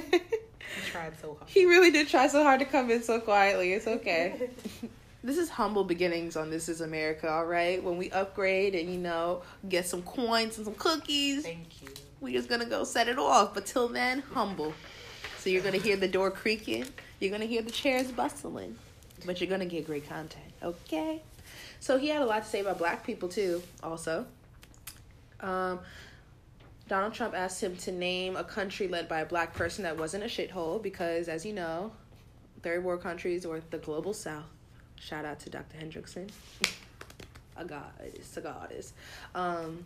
He tried so hard. he really did try so hard to come in so quietly. It's okay. this is humble beginnings on This Is America, all right? When we upgrade and, you know, get some coins and some cookies, Thank you. we just gonna go set it off. But till then, humble. So you're gonna hear the door creaking, you're gonna hear the chairs bustling, but you're gonna get great content, okay? So he had a lot to say about black people too, also. Um, Donald Trump asked him to name a country led by a black person that wasn't a shithole because, as you know, third world countries or the global south. Shout out to Dr. Hendrickson. a goddess, a goddess. Um,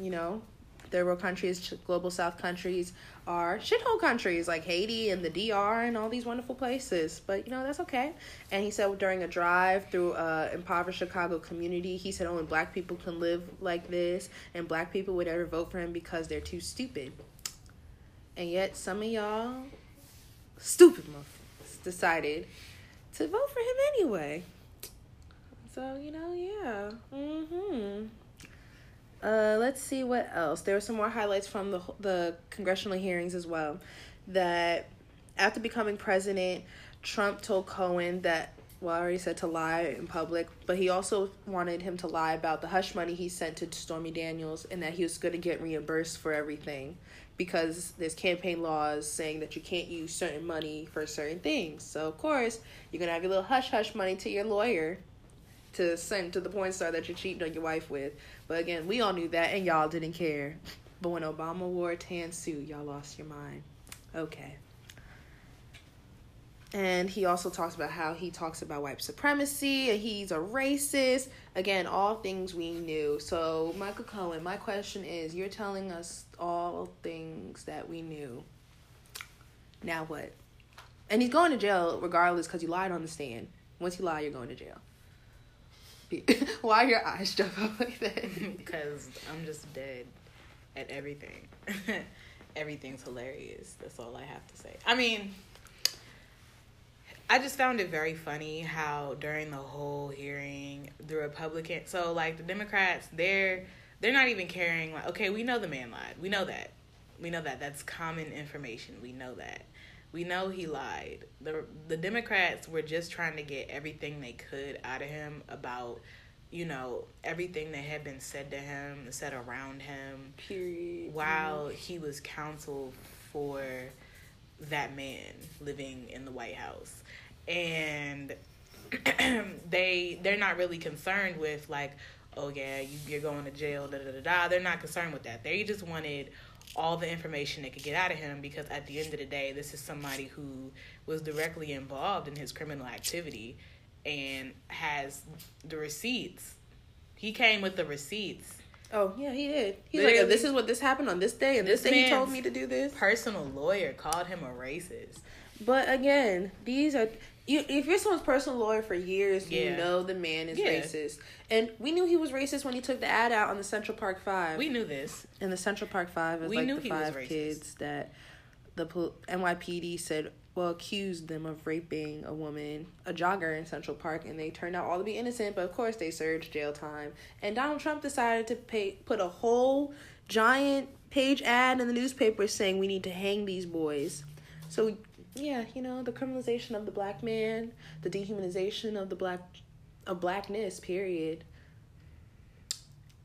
you know, third world countries, global south countries are shithole countries like Haiti and the DR and all these wonderful places. But you know, that's okay. And he said during a drive through a impoverished Chicago community, he said only black people can live like this and black people would ever vote for him because they're too stupid. And yet some of y'all stupid motherfuckers decided to vote for him anyway. So, you know, yeah. Mhm. Uh, let's see what else. There were some more highlights from the the congressional hearings as well. That after becoming president, Trump told Cohen that well, I already said to lie in public, but he also wanted him to lie about the hush money he sent to Stormy Daniels and that he was going to get reimbursed for everything because there's campaign laws saying that you can't use certain money for certain things. So of course, you're to have your little hush hush money to your lawyer to send to the porn star that you're cheating on your wife with. But again, we all knew that and y'all didn't care. But when Obama wore a tan suit, y'all lost your mind. Okay. And he also talks about how he talks about white supremacy and he's a racist. Again, all things we knew. So, Michael Cohen, my question is you're telling us all things that we knew. Now what? And he's going to jail regardless because you lied on the stand. Once you lie, you're going to jail. Why your eyes jump up like that? because I'm just dead at everything. Everything's hilarious. That's all I have to say. I mean, I just found it very funny how during the whole hearing, the Republican, so like the Democrats, they're they're not even caring. Like, okay, we know the man lied. We know that. We know that. That's common information. We know that. We know he lied. The the Democrats were just trying to get everything they could out of him about, you know, everything that had been said to him, said around him, Period. while he was counsel for that man living in the White House. And they they're not really concerned with like, oh yeah, you, you're going to jail, da da da da. They're not concerned with that. They just wanted all the information they could get out of him because at the end of the day, this is somebody who was directly involved in his criminal activity and has the receipts. He came with the receipts. Oh yeah, he did. He's Literally. like, this is what this happened on this day, and this, This day he told me to do this. Personal lawyer called him a racist. But again, these are you. If you're someone's personal lawyer for years, you know the man is Yeah. racist, and we knew he was racist when he took the ad out on the Central Park Five. We knew this. and the Central Park Five is We like knew the five kids that the NYPD said well accused them of raping a woman, a jogger in Central Park, and they turned out all to be innocent. But of course, they served jail time. And Donald Trump decided to pay put a whole giant page ad in the newspaper saying we need to hang these boys. So Yeah, you know, the criminalization of the black man, the dehumanization of the black of blackness, period.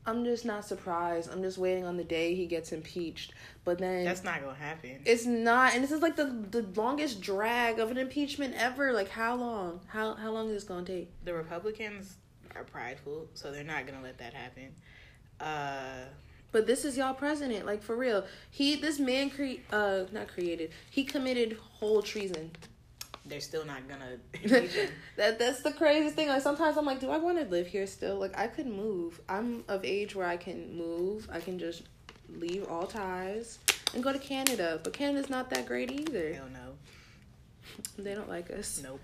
I'm just not surprised. I'm just waiting on the day he gets impeached. But then That's not gonna happen. it's not and this is like the the longest drag of an impeachment ever. Like how long? How how long is this gonna take? The Republicans are prideful, so they're not gonna let that happen. Uh, But this is y'all president, like for real. He this man cre uh not created. He committed whole treason. they're still not gonna that that's the craziest thing. Like sometimes I'm like, do I want to live here still? Like I could move. I'm of age where I can move. I can just leave all ties and go to Canada. But Canada's not that great either. Hell no. They don't like us. Nope.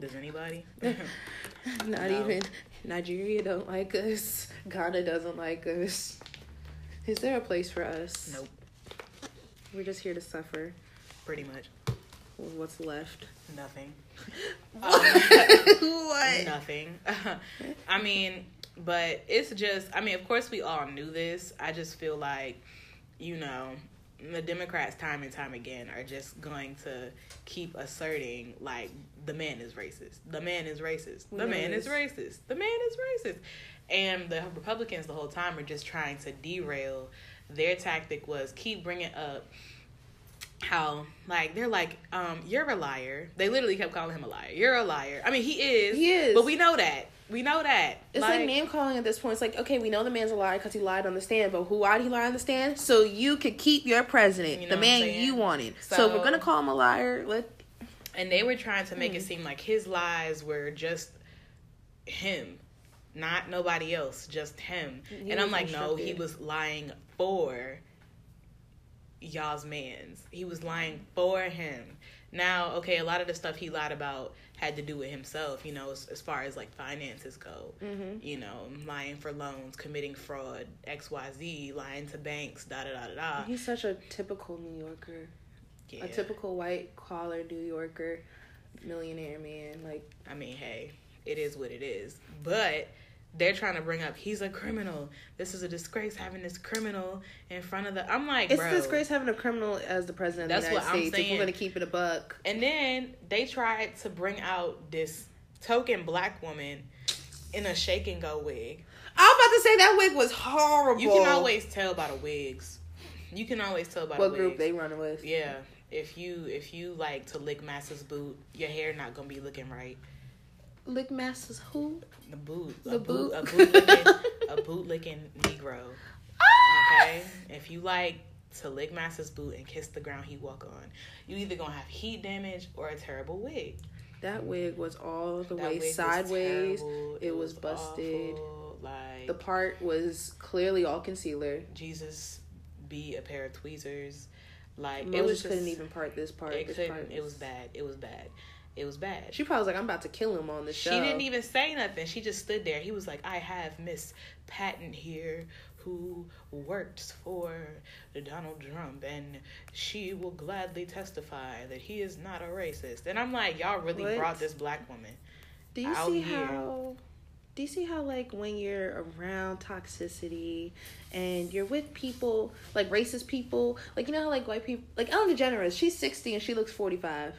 Does anybody? Not No. even Nigeria don't like us. Ghana doesn't like us. Is there a place for us? nope. We're just here to suffer Pretty much what's left. nothing. Um, what? Nothing. I mean, but it's just. I mean, of course, we all knew this. I just feel like, you know, the Democrats time and time again are just going to keep asserting like the man is racist. The man is racist. The man is racist. The man is racist. And the Republicans the whole time are just trying to derail. Their tactic was keep bringing up how like they're like um you're a liar. They literally kept calling him a liar. You're a liar. I mean, he is. He is. But we know that. We know that. It's like, name calling at this point. It's like, okay, we know the man's a liar because he lied on the stand, but who why did he lie on the stand? So you could keep your president, You know the man you wanted. So, if we're gonna call him a liar, let and they were trying to make it Hmm. seem like his lies were just him not nobody else just him He and i'm like no he was lying for y'all's mans he was lying for him now okay a lot of the stuff he lied about had to do with himself you know as, as far as like finances go Mhm. you know lying for loans committing fraud xyz lying to banks da da da da da he's such a typical New Yorker, yeah. a typical white collar New Yorker, millionaire man. Like I mean, hey, it is what it is. But they're trying to bring up he's a criminal. This is a disgrace having this criminal in front of the. I'm like, it's bro. a disgrace having a criminal as the president of That's the United what I'm States. If saying. we're gonna keep it a buck, And then they tried to bring out this token black woman in a shake and go wig. I'm about to say that wig was horrible. You can always tell by the wigs. You can always tell by what the group wigs. they run with. Yeah. If you if you like to lick Massa's boot, your hair not gonna be looking right. Lick Masters who? The boot. The a boot. boot. A boot licking, a boot licking Negro. Ah! Okay? If you like to lick Master's boot and kiss the ground he walk on, you either gonna have heat damage or a terrible wig. That wig was all the That way wig was sideways. It was busted. awful. Like The part was clearly all concealer. Jesus be a pair of tweezers. Like Moses it was just, couldn't even part this part. It This part It was bad. It was bad. It was bad. She probably was like, "I'm about to kill him on the show. She didn't even say nothing. She just stood there. He was like, I have Miss Patton here who works for Donald Trump and she will gladly testify that he is not a racist. And I'm like, y'all really What? brought this black woman. Do you see here. how? Do you see how like when you're around toxicity and you're with people like racist people, like you know how like white people, like Ellen DeGeneres, she's 60 and she looks 45,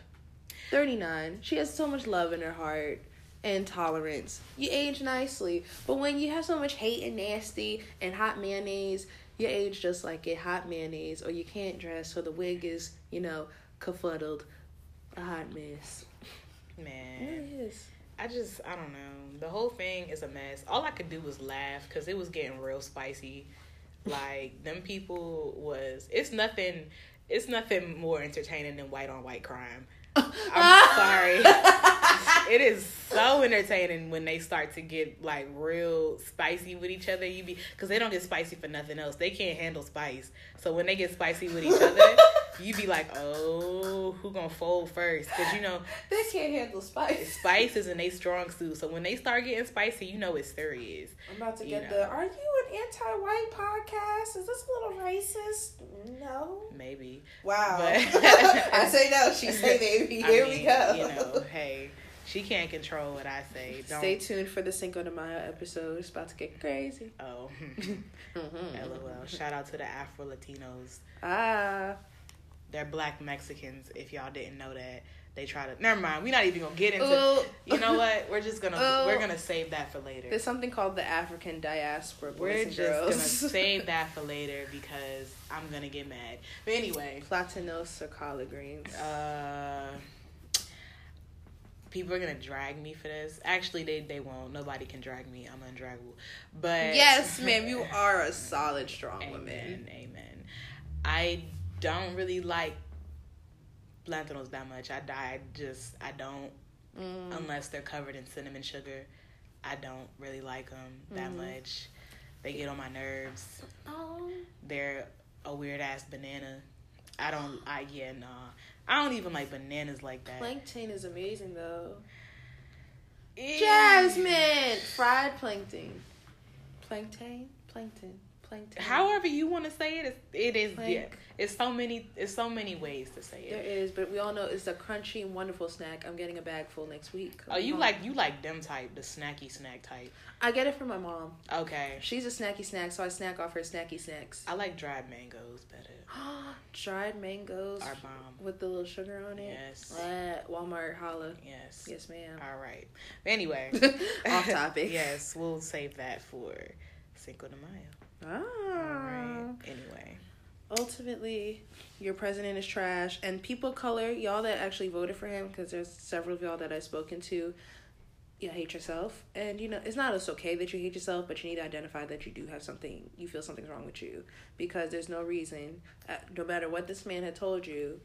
39. She has so much love in her heart and tolerance. You age nicely, but when you have so much hate and nasty and hot mayonnaise, you age just like it hot mayonnaise, or you can't dress, so the wig is you know kerfuddled, a hot mess. Man. It is. I just, I don't know. The whole thing is a mess. All I could do was laugh because it was getting real spicy. Like, them people was, it's nothing, it's nothing more entertaining than white on white crime. I'm sorry. it is so entertaining when they start to get like real spicy with each other. You be because they don't get spicy for nothing else. They can't handle spice. So when they get spicy with each other, you be like, oh, who gonna fold first? Because you know They can't handle spice. spice is in they strong suit. So when they start getting spicy, you know it's serious. I'm about to You get know. the. Are you anti-white podcast? Is this a little racist? No. Maybe. Wow. But- I say no. She say maybe. I Here mean, we go. You know, hey, she can't control what I say. Don't. Stay tuned for the Cinco de Mayo episode. It's about to get crazy. Oh, Mhm. lol. Shout out to the Afro Latinos. ah. they're black Mexicans. If y'all didn't know that, they try to. Never mind. We're not even gonna get into. Ooh. You know what? We're just gonna Ooh. we're gonna save that for later. There's something called the African diaspora boys We're and just girls. gonna save that for later because I'm gonna get mad. But anyway, Platanos or collard greens. uh, people are gonna drag me for this. Actually, they they won't. Nobody can drag me. I'm undraggable. But yes, ma'am, you are a solid, strong Amen. woman. Amen. I don't really like plantanos that much. I I just I don't Mm. unless they're covered in cinnamon sugar. I don't really like them that Mhm. much. They get on my nerves. Oh. They're a weird ass banana. I don't. I yeah nah. I don't even like bananas like that. Plankton is amazing though. Ew. Jasmine, fried plankton, plankton, plankton, plankton. However you want to say it, it is. Plank. Yeah, it's so many. It's so many ways to say it. There is, but we all know it's a crunchy, wonderful snack. I'm getting a bag full next week. Oh, you like you like them type, the snacky snack type. I get it from my mom. Okay. She's a snacky snack, so I snack off her snacky snacks. I like dried mangoes better. Dried mangoes Our bomb. with the little sugar on it. Yes. Uh, Walmart, holla. Yes. Yes, ma'am. All right. Anyway. Off topic. yes, we'll save that for Cinco de Mayo. All Ah. right. Anyway. Ultimately, your president is trash, and people of color, y'all that actually voted for him, because there's several of y'all that I've spoken to. You hate yourself, and you know it's not it's okay that you hate yourself, but you need to identify that you do have something. You feel something's wrong with you, because there's no reason, uh, no matter what this man had told you,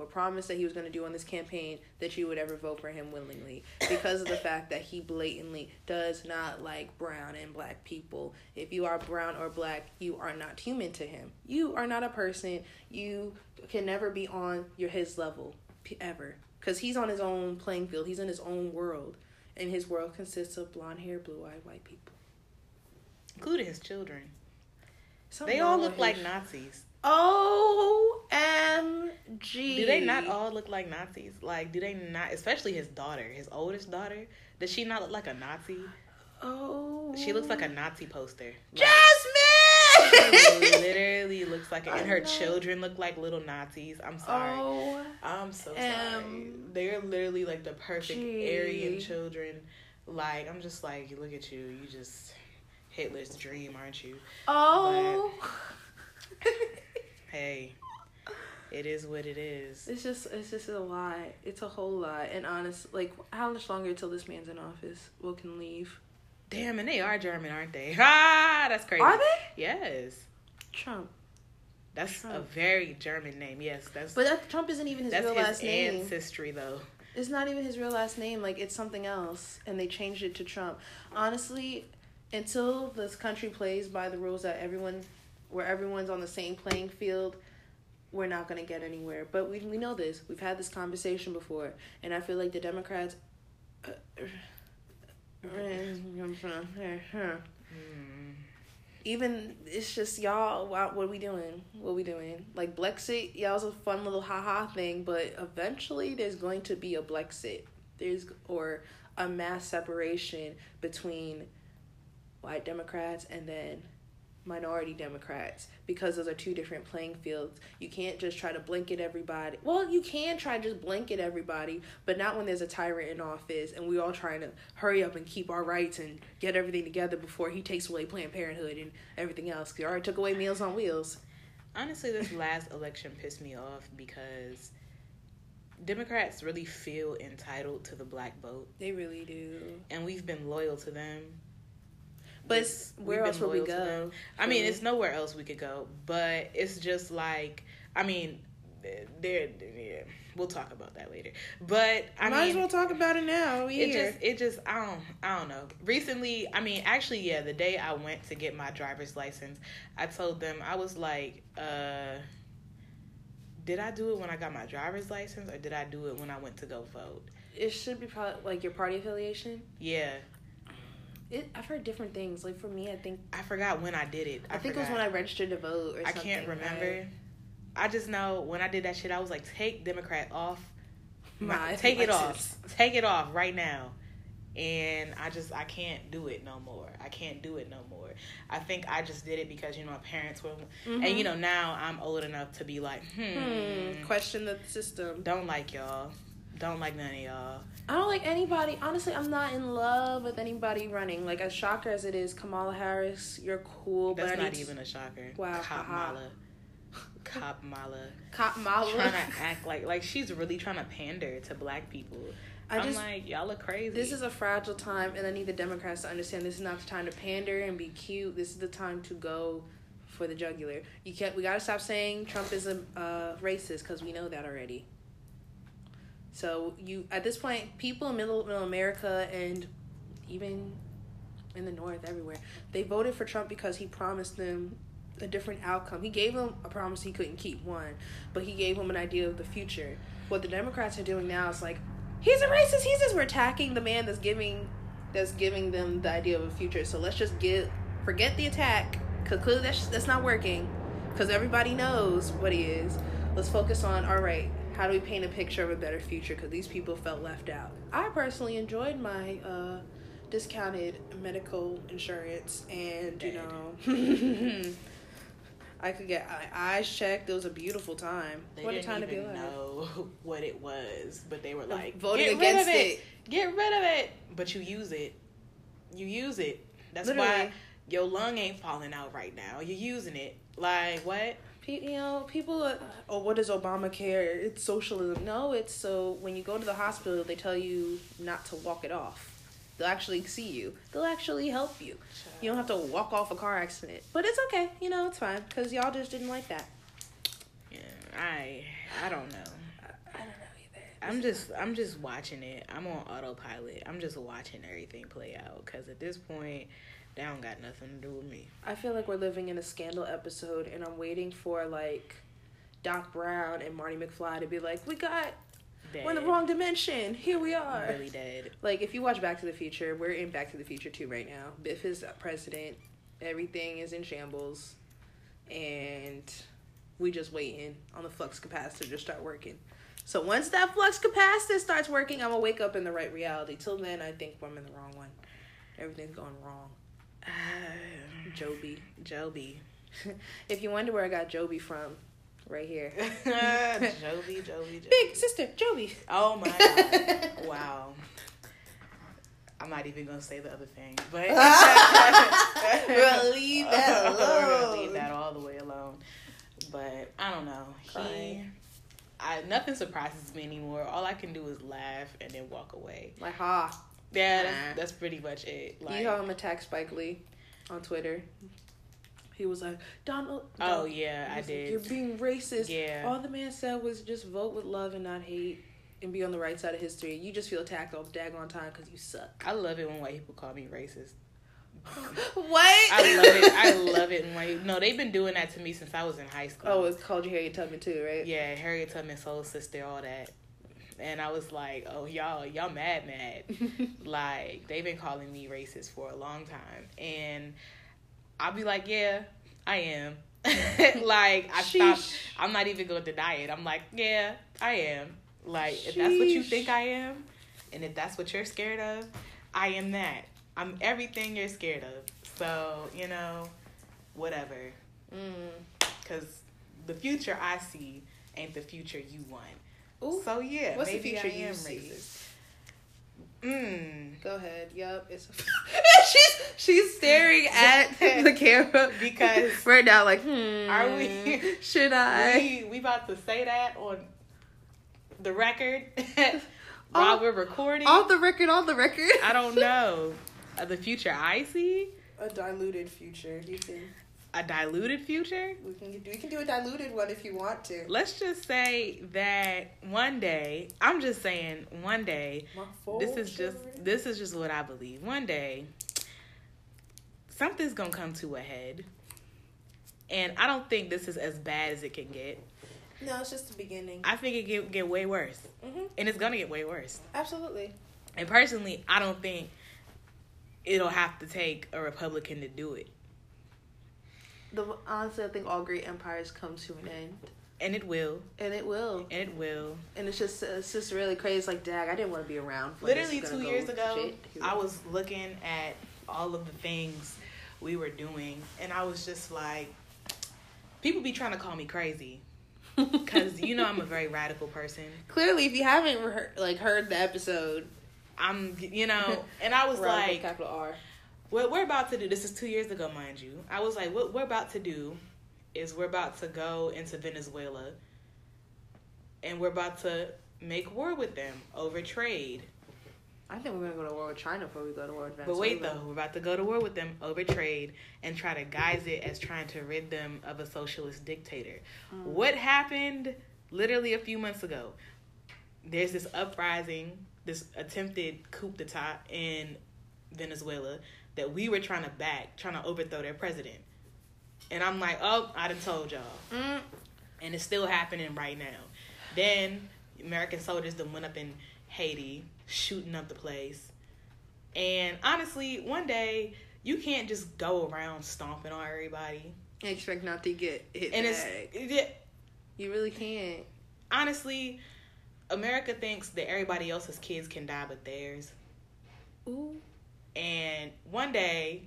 or promised that he was going to do on this campaign, that you would ever vote for him willingly, because of the fact that he blatantly does not like brown and black people. If you are brown or black, you are not human to him. You are not a person. You can never be on your his level ever, because he's on his own playing field. He's in his own world, and his world consists of blonde hair, blue eyed white people. Including his children. Something They all look like Nazis. O M G. Do they not all look like Nazis? Like, do they not? Especially his daughter, his oldest daughter. Does she not look like a Nazi? Oh. She looks like a Nazi poster. Like, Jasmine. she literally looks like, it. and her children look like little Nazis. I'm sorry. Oh. I'm so sorry. They're literally like the perfect gee. Aryan children. Like, I'm just like, look at you. You just Hitler's dream, aren't you? Oh. Hey, it is what it is. It's just it's just a lot. It's a whole lot. And honest, like how much longer till this man's in office? Will can leave. Damn, and they are German, aren't they? Ah, that's crazy. Are they? Yes. Trump. That's a very German name. Yes, that's But that, Trump isn't even his that's real his last name. ancestry though. It's not even his real last name. Like it's something else, and they changed it to Trump. Honestly, until this country plays by the rules that everyone, where everyone's on the same playing field, we're not gonna get anywhere. But we we know this. We've had this conversation before, and I feel like the Democrats. uh, Hmm. even it's just y'all what, what are we doing what are we doing like blexit y'all's a fun little haha thing but eventually there's going to be a blexit there's or a mass separation between white democrats and then minority democrats because those are two different playing fields. You can't just try to blanket everybody. Well you can try to just blanket everybody but not when there's a tyrant in office and we all trying to hurry up and keep our rights and get everything together before he takes away planned parenthood and everything else. He already took away meals on wheels. Honestly, this last election pissed me off because Democrats really feel entitled to the black vote, they really do. And we've been loyal to them. But where else would we go. I mean, it's nowhere else we could go, but it's just like, I mean, there. Yeah, we'll talk about that later. But I might mean, as well talk about it now we it here. just it just I don't I don't know. Recently, I mean, actually, yeah, the day I went to get my driver's license, I told them I was like, uh, did I do it when I got my driver's license or did I do it when I went to go vote? it should be probably like your party affiliation Yeah, it, i've heard different things like for me i think I forgot when I did it. i, think it was when i registered to vote or I can't remember. I just know when I did that shit, I was like, take Democrat off. My, take it off. Take it off right now. and I just I can't do it no more. I can't do it no more. I think I just did it because you know my parents were, Mm-hmm. and you know now I'm old enough to be like, hmm, Hmm. Question the system. don't like y'all, don't like none of y'all. I don't like anybody. Honestly, I'm not in love with anybody running. Like as shocker as it is, Kamala Harris, you're cool, That's but not even a shocker. Wow, Cop haha. Mala, Cop Mala, Kamala. trying to act like like she's really trying to pander to black people. I I'm just like y'all look crazy. this is a fragile time, and I need the Democrats to understand this is not the time to pander and be cute. This is the time to go for the jugular. You can't. We gotta stop saying Trump is a uh, racist because we know that already. So you at this point, people in middle, middle America and even in the North, everywhere, they voted for Trump because he promised them a different outcome. He gave them a promise he couldn't keep, one, but he gave them an idea of the future. What the Democrats are doing now is like, he's a racist. He's just we're attacking the man that's giving that's giving them the idea of a future. So let's just get forget the attack clearly that's that's not working because everybody knows what he is. Let's focus on all right. How do we paint a picture of a better future? Because these people felt left out. I personally enjoyed my uh, discounted medical insurance, and you know, I could get eyes checked. It was a beautiful time. They what a time to be alive. know what it was, but they were like Voting "Get rid of it. Get rid of it. But you use it. You use it. That's why your lung ain't falling out right now. You're using it. Like what? You know, people. Are, oh, what is Obamacare? It's socialism. No, it's so when you go to the hospital, they tell you not to walk it off. They'll actually see you. They'll actually help you. You don't have to walk off a car accident. But it's okay. You know, it's fine because y'all just didn't like that. Yeah, I I don't know. I don't know either. I'm just I'm just watching it. I'm on autopilot. I'm just watching everything play out because at this point, they don't got nothing to do with me. I feel like we're living in a scandal episode, and I'm waiting for like Doc Brown and Marty McFly to be like, "We got Dead. we're in the wrong dimension. Here we I'm are." really dead. Like if you watch Back to the Future, we're in Back to the Future too right now. Biff is president. Everything is in shambles, and we just waiting on the flux capacitor to start working. So once that flux capacitor starts working, I'm gonna wake up in the right reality. Till then, I think I'm in the wrong one. Everything's going wrong. Joby. Joby. if you wonder where I got Joby from, right here. Joby, Joby, Joby. Big sister, Joby. Oh my god. wow. I'm not even gonna say the other thing, but We'll leave that We're gonna leave that all the way alone. But I don't know. He, Crying. I nothing surprises me anymore. All I can do is laugh and then walk away. Like, ha. Yeah, that's, that's pretty much it. Like, you saw him attack Spike Lee on Twitter. He was like, Donald. oh yeah, I like, did. You're being racist. Yeah. All the man said was just vote with love and not hate and be on the right side of history. You just feel attacked all the daggone time because you suck. I love it when white people call me racist. what? I love it. I love it when white. No, they've been doing that to me since I was in high school. Oh, it's called you Harriet Tubman too, right? Yeah, Harriet Tubman, Soul Sister, all that. And I was like, oh, y'all, y'all mad, mad. like, they've been calling me racist for a long time. And I'll be like, yeah, I am. like, I stopped. I'm not even going to deny it. I'm like, yeah, I am. Like, if that's what you think I am, and if that's what you're scared of, I am that. I'm everything you're scared of. So, you know, whatever Mm. because the future I see ain't the future you want. Ooh. So yeah, What's the maybe future I you am see? racist. Mm. Go ahead. Yep. It's she's she's staring at the camera Because- right now, like, hmm, Are we- Should I? We we about to say that on the record while Oh. we're recording. On the record, on the record. I don't know. The future I see A diluted future. You can a diluted future. we can do we can do a diluted one if you want to. Let's just say that one day, I'm just saying one day, this is just this is just what I believe. One day, something's gonna come to a head, and I don't think this is as bad as it can get. no, it's just the beginning. I think it get get way worse, hmm and it's gonna get way worse. Absolutely. And personally, I don't think it'll have to take a Republican to do it. The honestly, I think all great empires come to an end. and it will, and it will, and it will. And it's just it's just really crazy. Like, dag, I didn't want to be around. For Literally two years ago. I was looking at all of the things we were doing, and I was just like, people be trying to call me crazy. Cause you know I'm a very radical person. Clearly, if you haven't heard, like heard the episode, I'm, you know, and I was like, capital R. what we're about to do. This is two years ago, mind you. I was like, what we're about to do is we're about to go into Venezuela, and we're about to make war with them over trade. I think we're gonna go to war with China before we go to war with Venezuela. But wait though, we're about to go to war with them over trade and try to guise it as trying to rid them of a socialist dictator. Mm. What happened literally a few months ago? There's this uprising, this attempted coup d'etat in Venezuela that we were trying to back, trying to overthrow their president. And I'm like, oh, I done told y'all. Mm. And it's still happening right now. Then American soldiers then went up in Haiti, shooting up the place. And honestly, one day you can't just go around stomping on everybody. Expect not to get hit. And it's back. it, you really can't. honestly, America thinks that everybody else's kids can die but theirs. Ooh. And one day,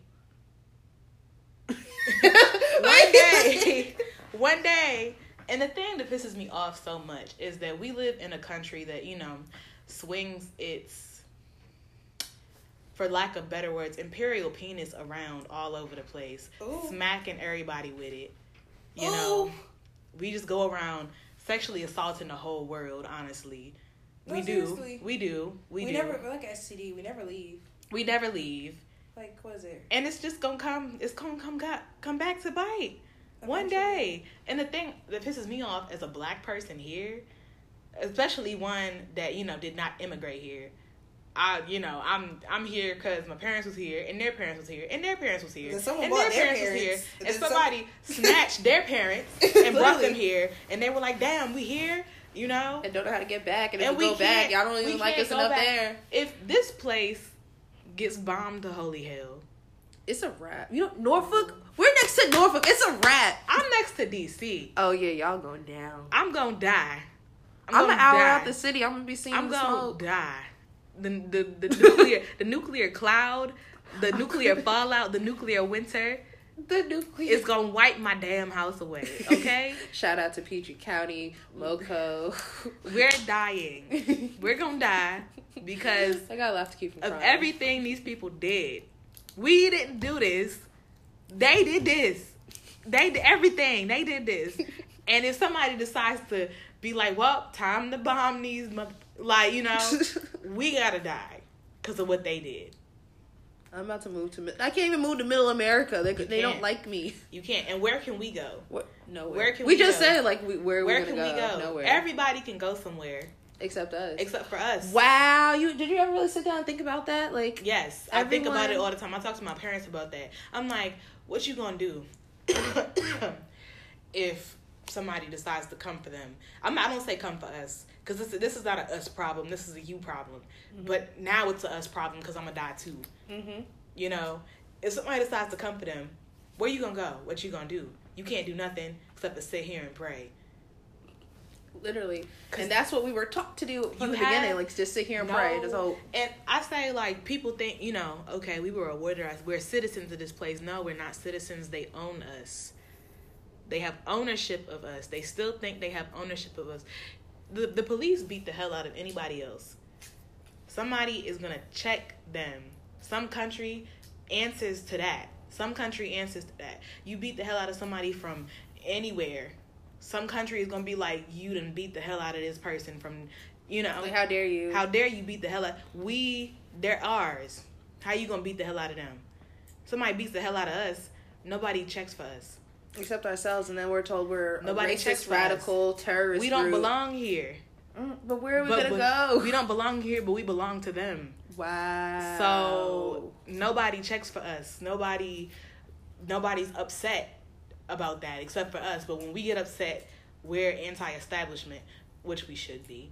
one day, one day, and the thing that pisses me off so much is that we live in a country that, you know, swings its, for lack of better words, imperial penis around all over the place, Ooh. smacking everybody with it. You Ooh. know, we just go around sexually assaulting the whole world, honestly. No, we do. We do. We, We, do. never we're like STD. We never leave. we never leave. Like was it? and it's just gonna come it's gonna come come back to bite one day and the thing that pisses me off as a black person here especially one that you know did not immigrate here I, you know, I'm I'm here because my parents was here, and their parents was here, and their parents was here, and their their parents, was here, and and then some- somebody snatched their parents and brought them here, and they were like, "Damn, we here," you know. And don't know how to get back. And if And we go back, y'all don't even like us enough back. there. If this place gets bombed to holy hell, It's a wrap. You know, Norfolk. We're next to Norfolk. It's a wrap. I'm next to DC. Oh yeah, y'all going down. I'm gonna die. I'm, gonna an hour die. out the city. I'm gonna be seeing I'm gonna smoke. die. The the the nuclear the nuclear cloud, the nuclear fallout, the nuclear winter The nuclear. is gonna wipe my damn house away. Okay, Shout out to Peachtree County, Moco. we're dying. We're gonna die because I got a laugh to keep from of crying. everything these people did. We didn't do this. They did this. They did everything. They did this. And if somebody decides to be like, "Well, time to bomb these," mother-, like you know, we gotta die because of what they did. I'm about to move to. I can't even move to Middle America. They they don't like me. You can't. And where can we go? Nowhere. Where can we we just go? said like we, where, Where we can gonna we go? Nowhere. Everybody can go somewhere except us. except for us. wow. You did you ever really sit down and think about that? Like Yes, I think about it all the time. I talk to my parents about that. I'm like, what you gonna do if somebody decides to come for them? I'm not, I don't say come for us because this this is not a us problem. This is a you problem. But now it's a us problem because I'm gonna die too. mm-hmm. You know, if somebody decides to come for them, where you gonna go? What you gonna do? You can't do nothing except to sit here and pray. Literally, and that's what we were taught to do from the beginning. Like just sit here and pray. Just hope. And I say like people think, you know, okay, we were awarded us we're citizens of this place. No, we're not citizens. They own us. They have ownership of us. They still think they have ownership of us. The the police beat the hell out of anybody else. Somebody is gonna check them. Some country answers to that. Some country answers to that. You beat the hell out of somebody from anywhere. Some country is gonna be like, you done beat the hell out of this person from, you know, Like how dare you? how dare you beat the hell out? We, they're ours. How you gonna beat the hell out of them? Somebody beats the hell out of us. Nobody checks for us. Except ourselves, and then we're told we're Nobody checks racist, radical, terrorist. we don't group. belong here. Mm, But where are we But- gonna but go? We don't belong here, but we belong to them. Wow. So nobody checks for us. Nobody, nobody's upset about that except for us. But when we get upset, we're anti-establishment, which we should be,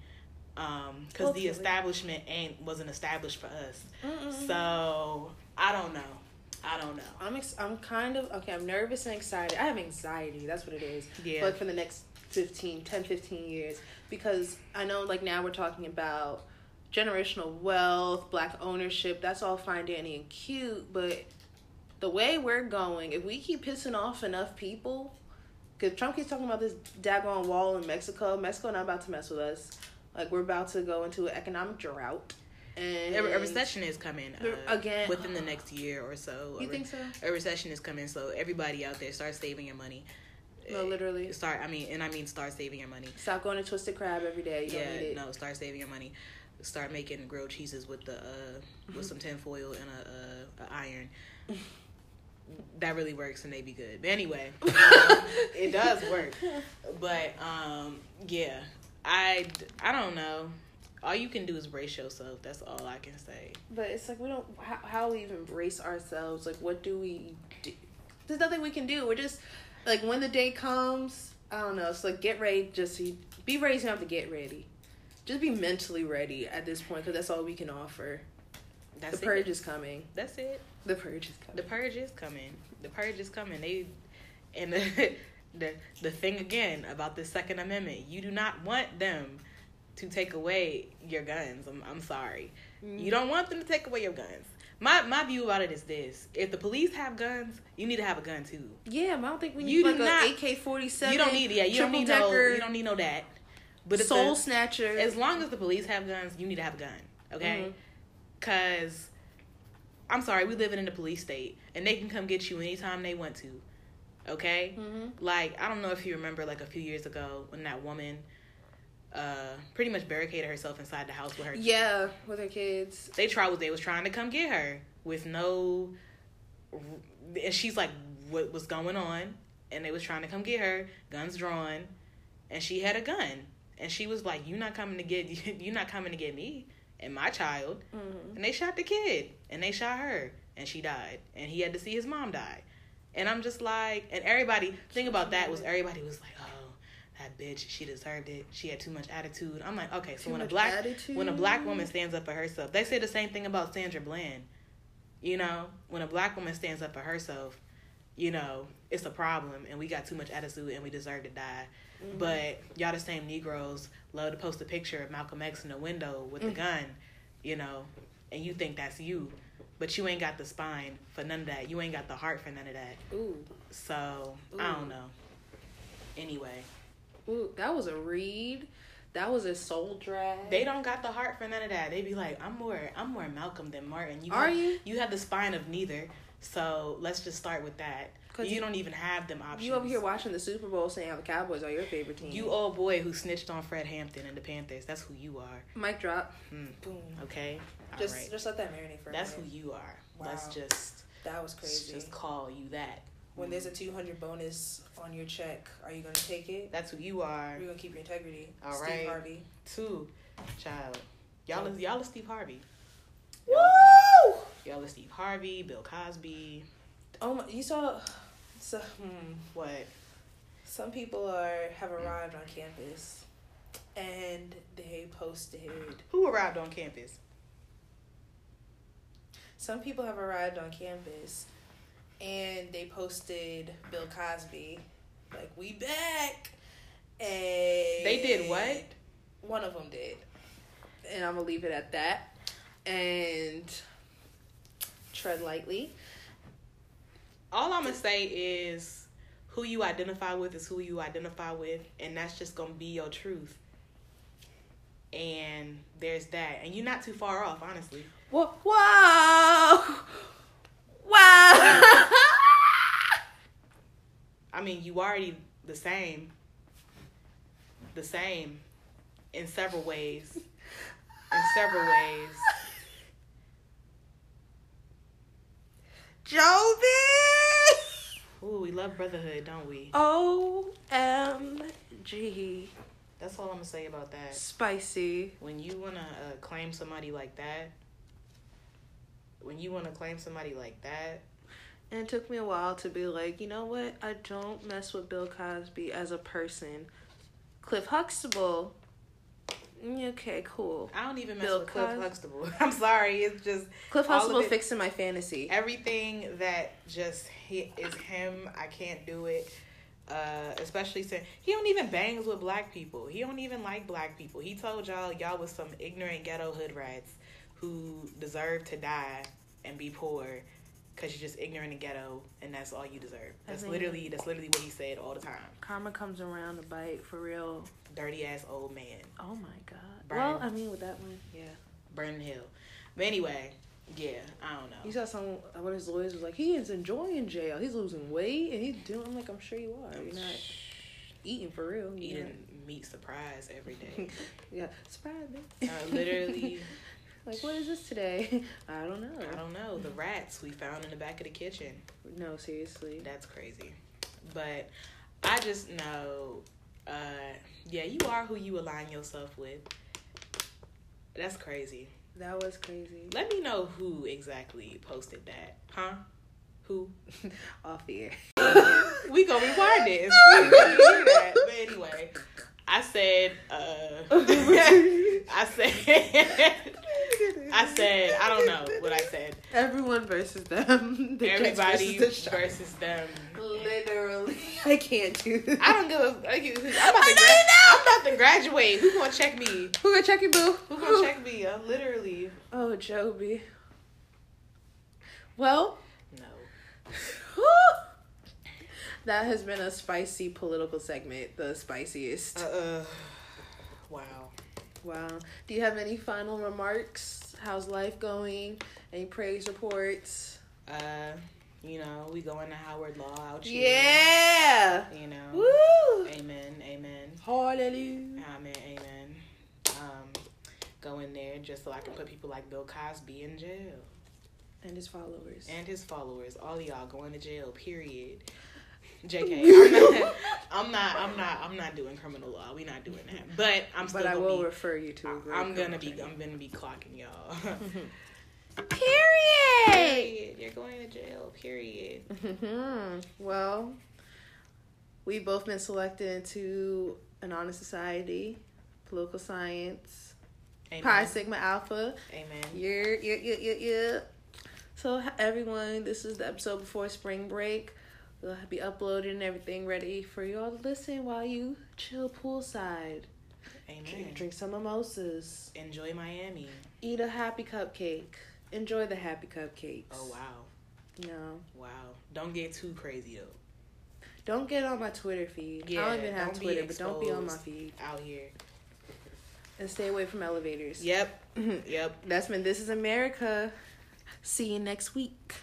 because the establishment ain't wasn't established for us. Mm-mm. So I don't know. I don't know. I'm ex- I'm kind of okay. I'm nervous and excited. I have anxiety. That's what it is. Yeah. But for the next 15, 10, 15 years. Because I know, like, now we're talking about generational wealth, black ownership. That's all fine, dandy, and cute. But the way we're going, if we keep pissing off enough people, because Trump keeps talking about this daggone wall in Mexico. Mexico not about to mess with us. Like, we're about to go into an economic drought. And A, a recession is coming uh, Again. within the next year or so. You A think so? A recession is coming, so everybody out there start saving your money. No, literally. Start. I mean, and I mean, start saving your money. Stop going to Twisted Crab every day. You don't need yeah, it. no, start saving your money. Start making grilled cheeses with the uh, Mm-hmm. with some tinfoil and a, a, a iron. that really works and they be good. But anyway, um, it does work. But um, yeah, I I don't know. All you can do is brace yourself. That's all I can say. But it's like we don't. How, how we even brace ourselves? Like, what do we do? There's nothing we can do. We're just like when the day comes. I don't know. It's like get ready. Just be ready. You don't have to get ready. Just be mentally ready at this point because that's all we can offer. That's the purge it. is coming. That's it. The purge is coming. The purge is coming. The purge is coming. They and the the the thing again about the Second Amendment. You do not want them to take away your guns. I'm I'm sorry. You don't want them to take away your guns. My my view about it is this: if the police have guns, you need to have a gun too. yeah, I don't think we need You do like not- an AK forty seven. You don't need yeah. You don't need no. You don't need no that. But soul the, snatcher. as long as the police have guns, you need to have a gun. Okay. Mhm. Cause I'm sorry, we live in a police state, and they can come get you anytime they want to. Okay. Mhm. Like I don't know if you remember, like a few years ago, when that woman, uh, pretty much barricaded herself inside the house with her. Yeah, with her kids. They tried. They was trying to come get her with no, and she's like, "What was going on?" And they was trying to come get her, guns drawn, and she had a gun, and she was like, "You not coming to get you not coming to get me and my child." Mm-hmm. And they shot the kid, and they shot her, and she died, and he had to see his mom die. And I'm just like, and everybody, thing about that was everybody was like, that bitch, she deserved it. She had too much attitude. I'm like, okay, so Too when a black attitude? when a black woman stands up for herself, they say the same thing about Sandra Bland. You know, when a black woman stands up for herself, you know, it's a problem, and we got too much attitude, and we deserve to die. Mm-hmm. But y'all the same Negroes love to post a picture of Malcolm X in the window with the Mm. gun, you know, and you think that's you, but you ain't got the spine for none of that. You ain't got the heart for none of that. Ooh, So I don't know. Anyway, ooh, that was a read. That was a soul drag. they don't got the heart for none of that. They be like, I'm more, I'm more Malcolm than Martin. You Are have, you? You have the spine of neither. So let's just start with that. 'Cause You, you- don't even have them options. You over here watching the Super Bowl saying how the Cowboys are your favorite team. You old boy who snitched on Fred Hampton and the Panthers. That's who you are. mic drop. Hmm. Boom. Okay. Just right. just let that marinate for a That's who you are. Let's just That was crazy. just call you that. When there's a 200 bonus on your check, are you gonna take it? That's who you are. You're gonna keep your integrity? All Steve right. Harvey. Too, child. Y'all is y'all is Steve Harvey. Woo! Y'all is Steve Harvey, Bill Cosby. Oh my! You saw. So, hmm, What? some people are have arrived on campus, and they posted. Who arrived on campus? Some people have arrived on campus, and they posted Bill Cosby, like we back. And They did what? One of them did. And I'm gonna leave it at that. And tread lightly. All I'm gonna say is who you identify with is who you identify with, and that's just gonna be your truth. And there's that, and you're not too far off, honestly. Whoa! Whoa! Wow! I mean, you already the same. The same, in several ways. In several ways. Joby! Ooh, we love brotherhood, don't we? O-M-G. That's all I'm gonna say about that. Spicy. When you wanna uh, claim somebody like that, when you wanna claim somebody like that, And it took me a while to be like, you know what? I don't mess with Bill Cosby as a person. Cliff Huxtable. mm, Okay, cool. I don't even mess Bill with Cliff Cos- Huxtable. I'm sorry, it's just Cliff Huxtable it- fixing my fantasy. everything that just is him. I can't do it. Uh, especially since he don't even bangs with black people. He don't even like black people. He told y'all y'all was some ignorant ghetto hood rats who deserve to die and be poor because you're just ignorant and ghetto, and that's all you deserve. That's literally that's literally what he said all the time. Karma comes around to bite for real. Dirty ass old man, Oh my god. Burn. Well, I mean, with that one, yeah. burning hell. But anyway, yeah, I don't know. You saw some one of his lawyers was like, he is enjoying jail. He's losing weight and he's doing. I'm like, I'm sure you are. You're not eating for real. Eating meat surprise every day. yeah, surprise me. Uh, literally, like, what is this today? I don't know. I don't know. The rats we found in the back of the kitchen. No, seriously. That's crazy. But I just know, uh, yeah, you are who you align yourself with. That's crazy. That was crazy. Let me know who exactly posted that, huh? Who? Off the air. We gonna rewind it and see if we can hear that. But anyway, I said, uh, I said, I said, I don't know what I said. Everyone versus them. The Jets Everybody versus the Sharks. versus them. Literally, I can't do this. I don't give a. like, I'm about to. Gra- I'm about to graduate. Who gonna check me? Who gonna check you, boo? Who gonna check me? Uh, literally, Oh, Joby. Well, no. that has been a spicy political segment, the spiciest. Uh, uh wow. Wow. Do you have any final remarks? How's life going? Any praise reports? Uh, you know, we going to Howard Law out here. Yeah. You know. Woo. Amen. Amen. Hallelujah. Amen. Amen. Um, go in there just so I can put people like Bill Cosby in jail And his followers. and his followers. All y'all going to jail. Period. Jk. I'm not. I'm not. I'm not. I'm not doing criminal law. We not doing that. But I'm still. but I will be, refer you to. a great I'm gonna be. I'm gonna be clocking y'all. Period. period. You're going to jail. Period. Mhm. well, we've both been selected into an honor society, political science, Amen. Pi Sigma Alpha. Amen. Yeah, yeah, yeah, yeah, yeah. So everyone, this is the episode before spring break. We'll be uploaded and everything ready for you all to listen while you chill poolside. Amen. Drink, drink some mimosas. Enjoy Miami. Eat a happy cupcake. Enjoy the happy cupcakes. Oh wow. Know. Wow. Don't get too crazy though. Don't get on my Twitter feed. I Yeah, don't even have don't Twitter, but don't be on my feed. Out here. And stay away from elevators. Yep. Yep. That's been This is America. See you next week.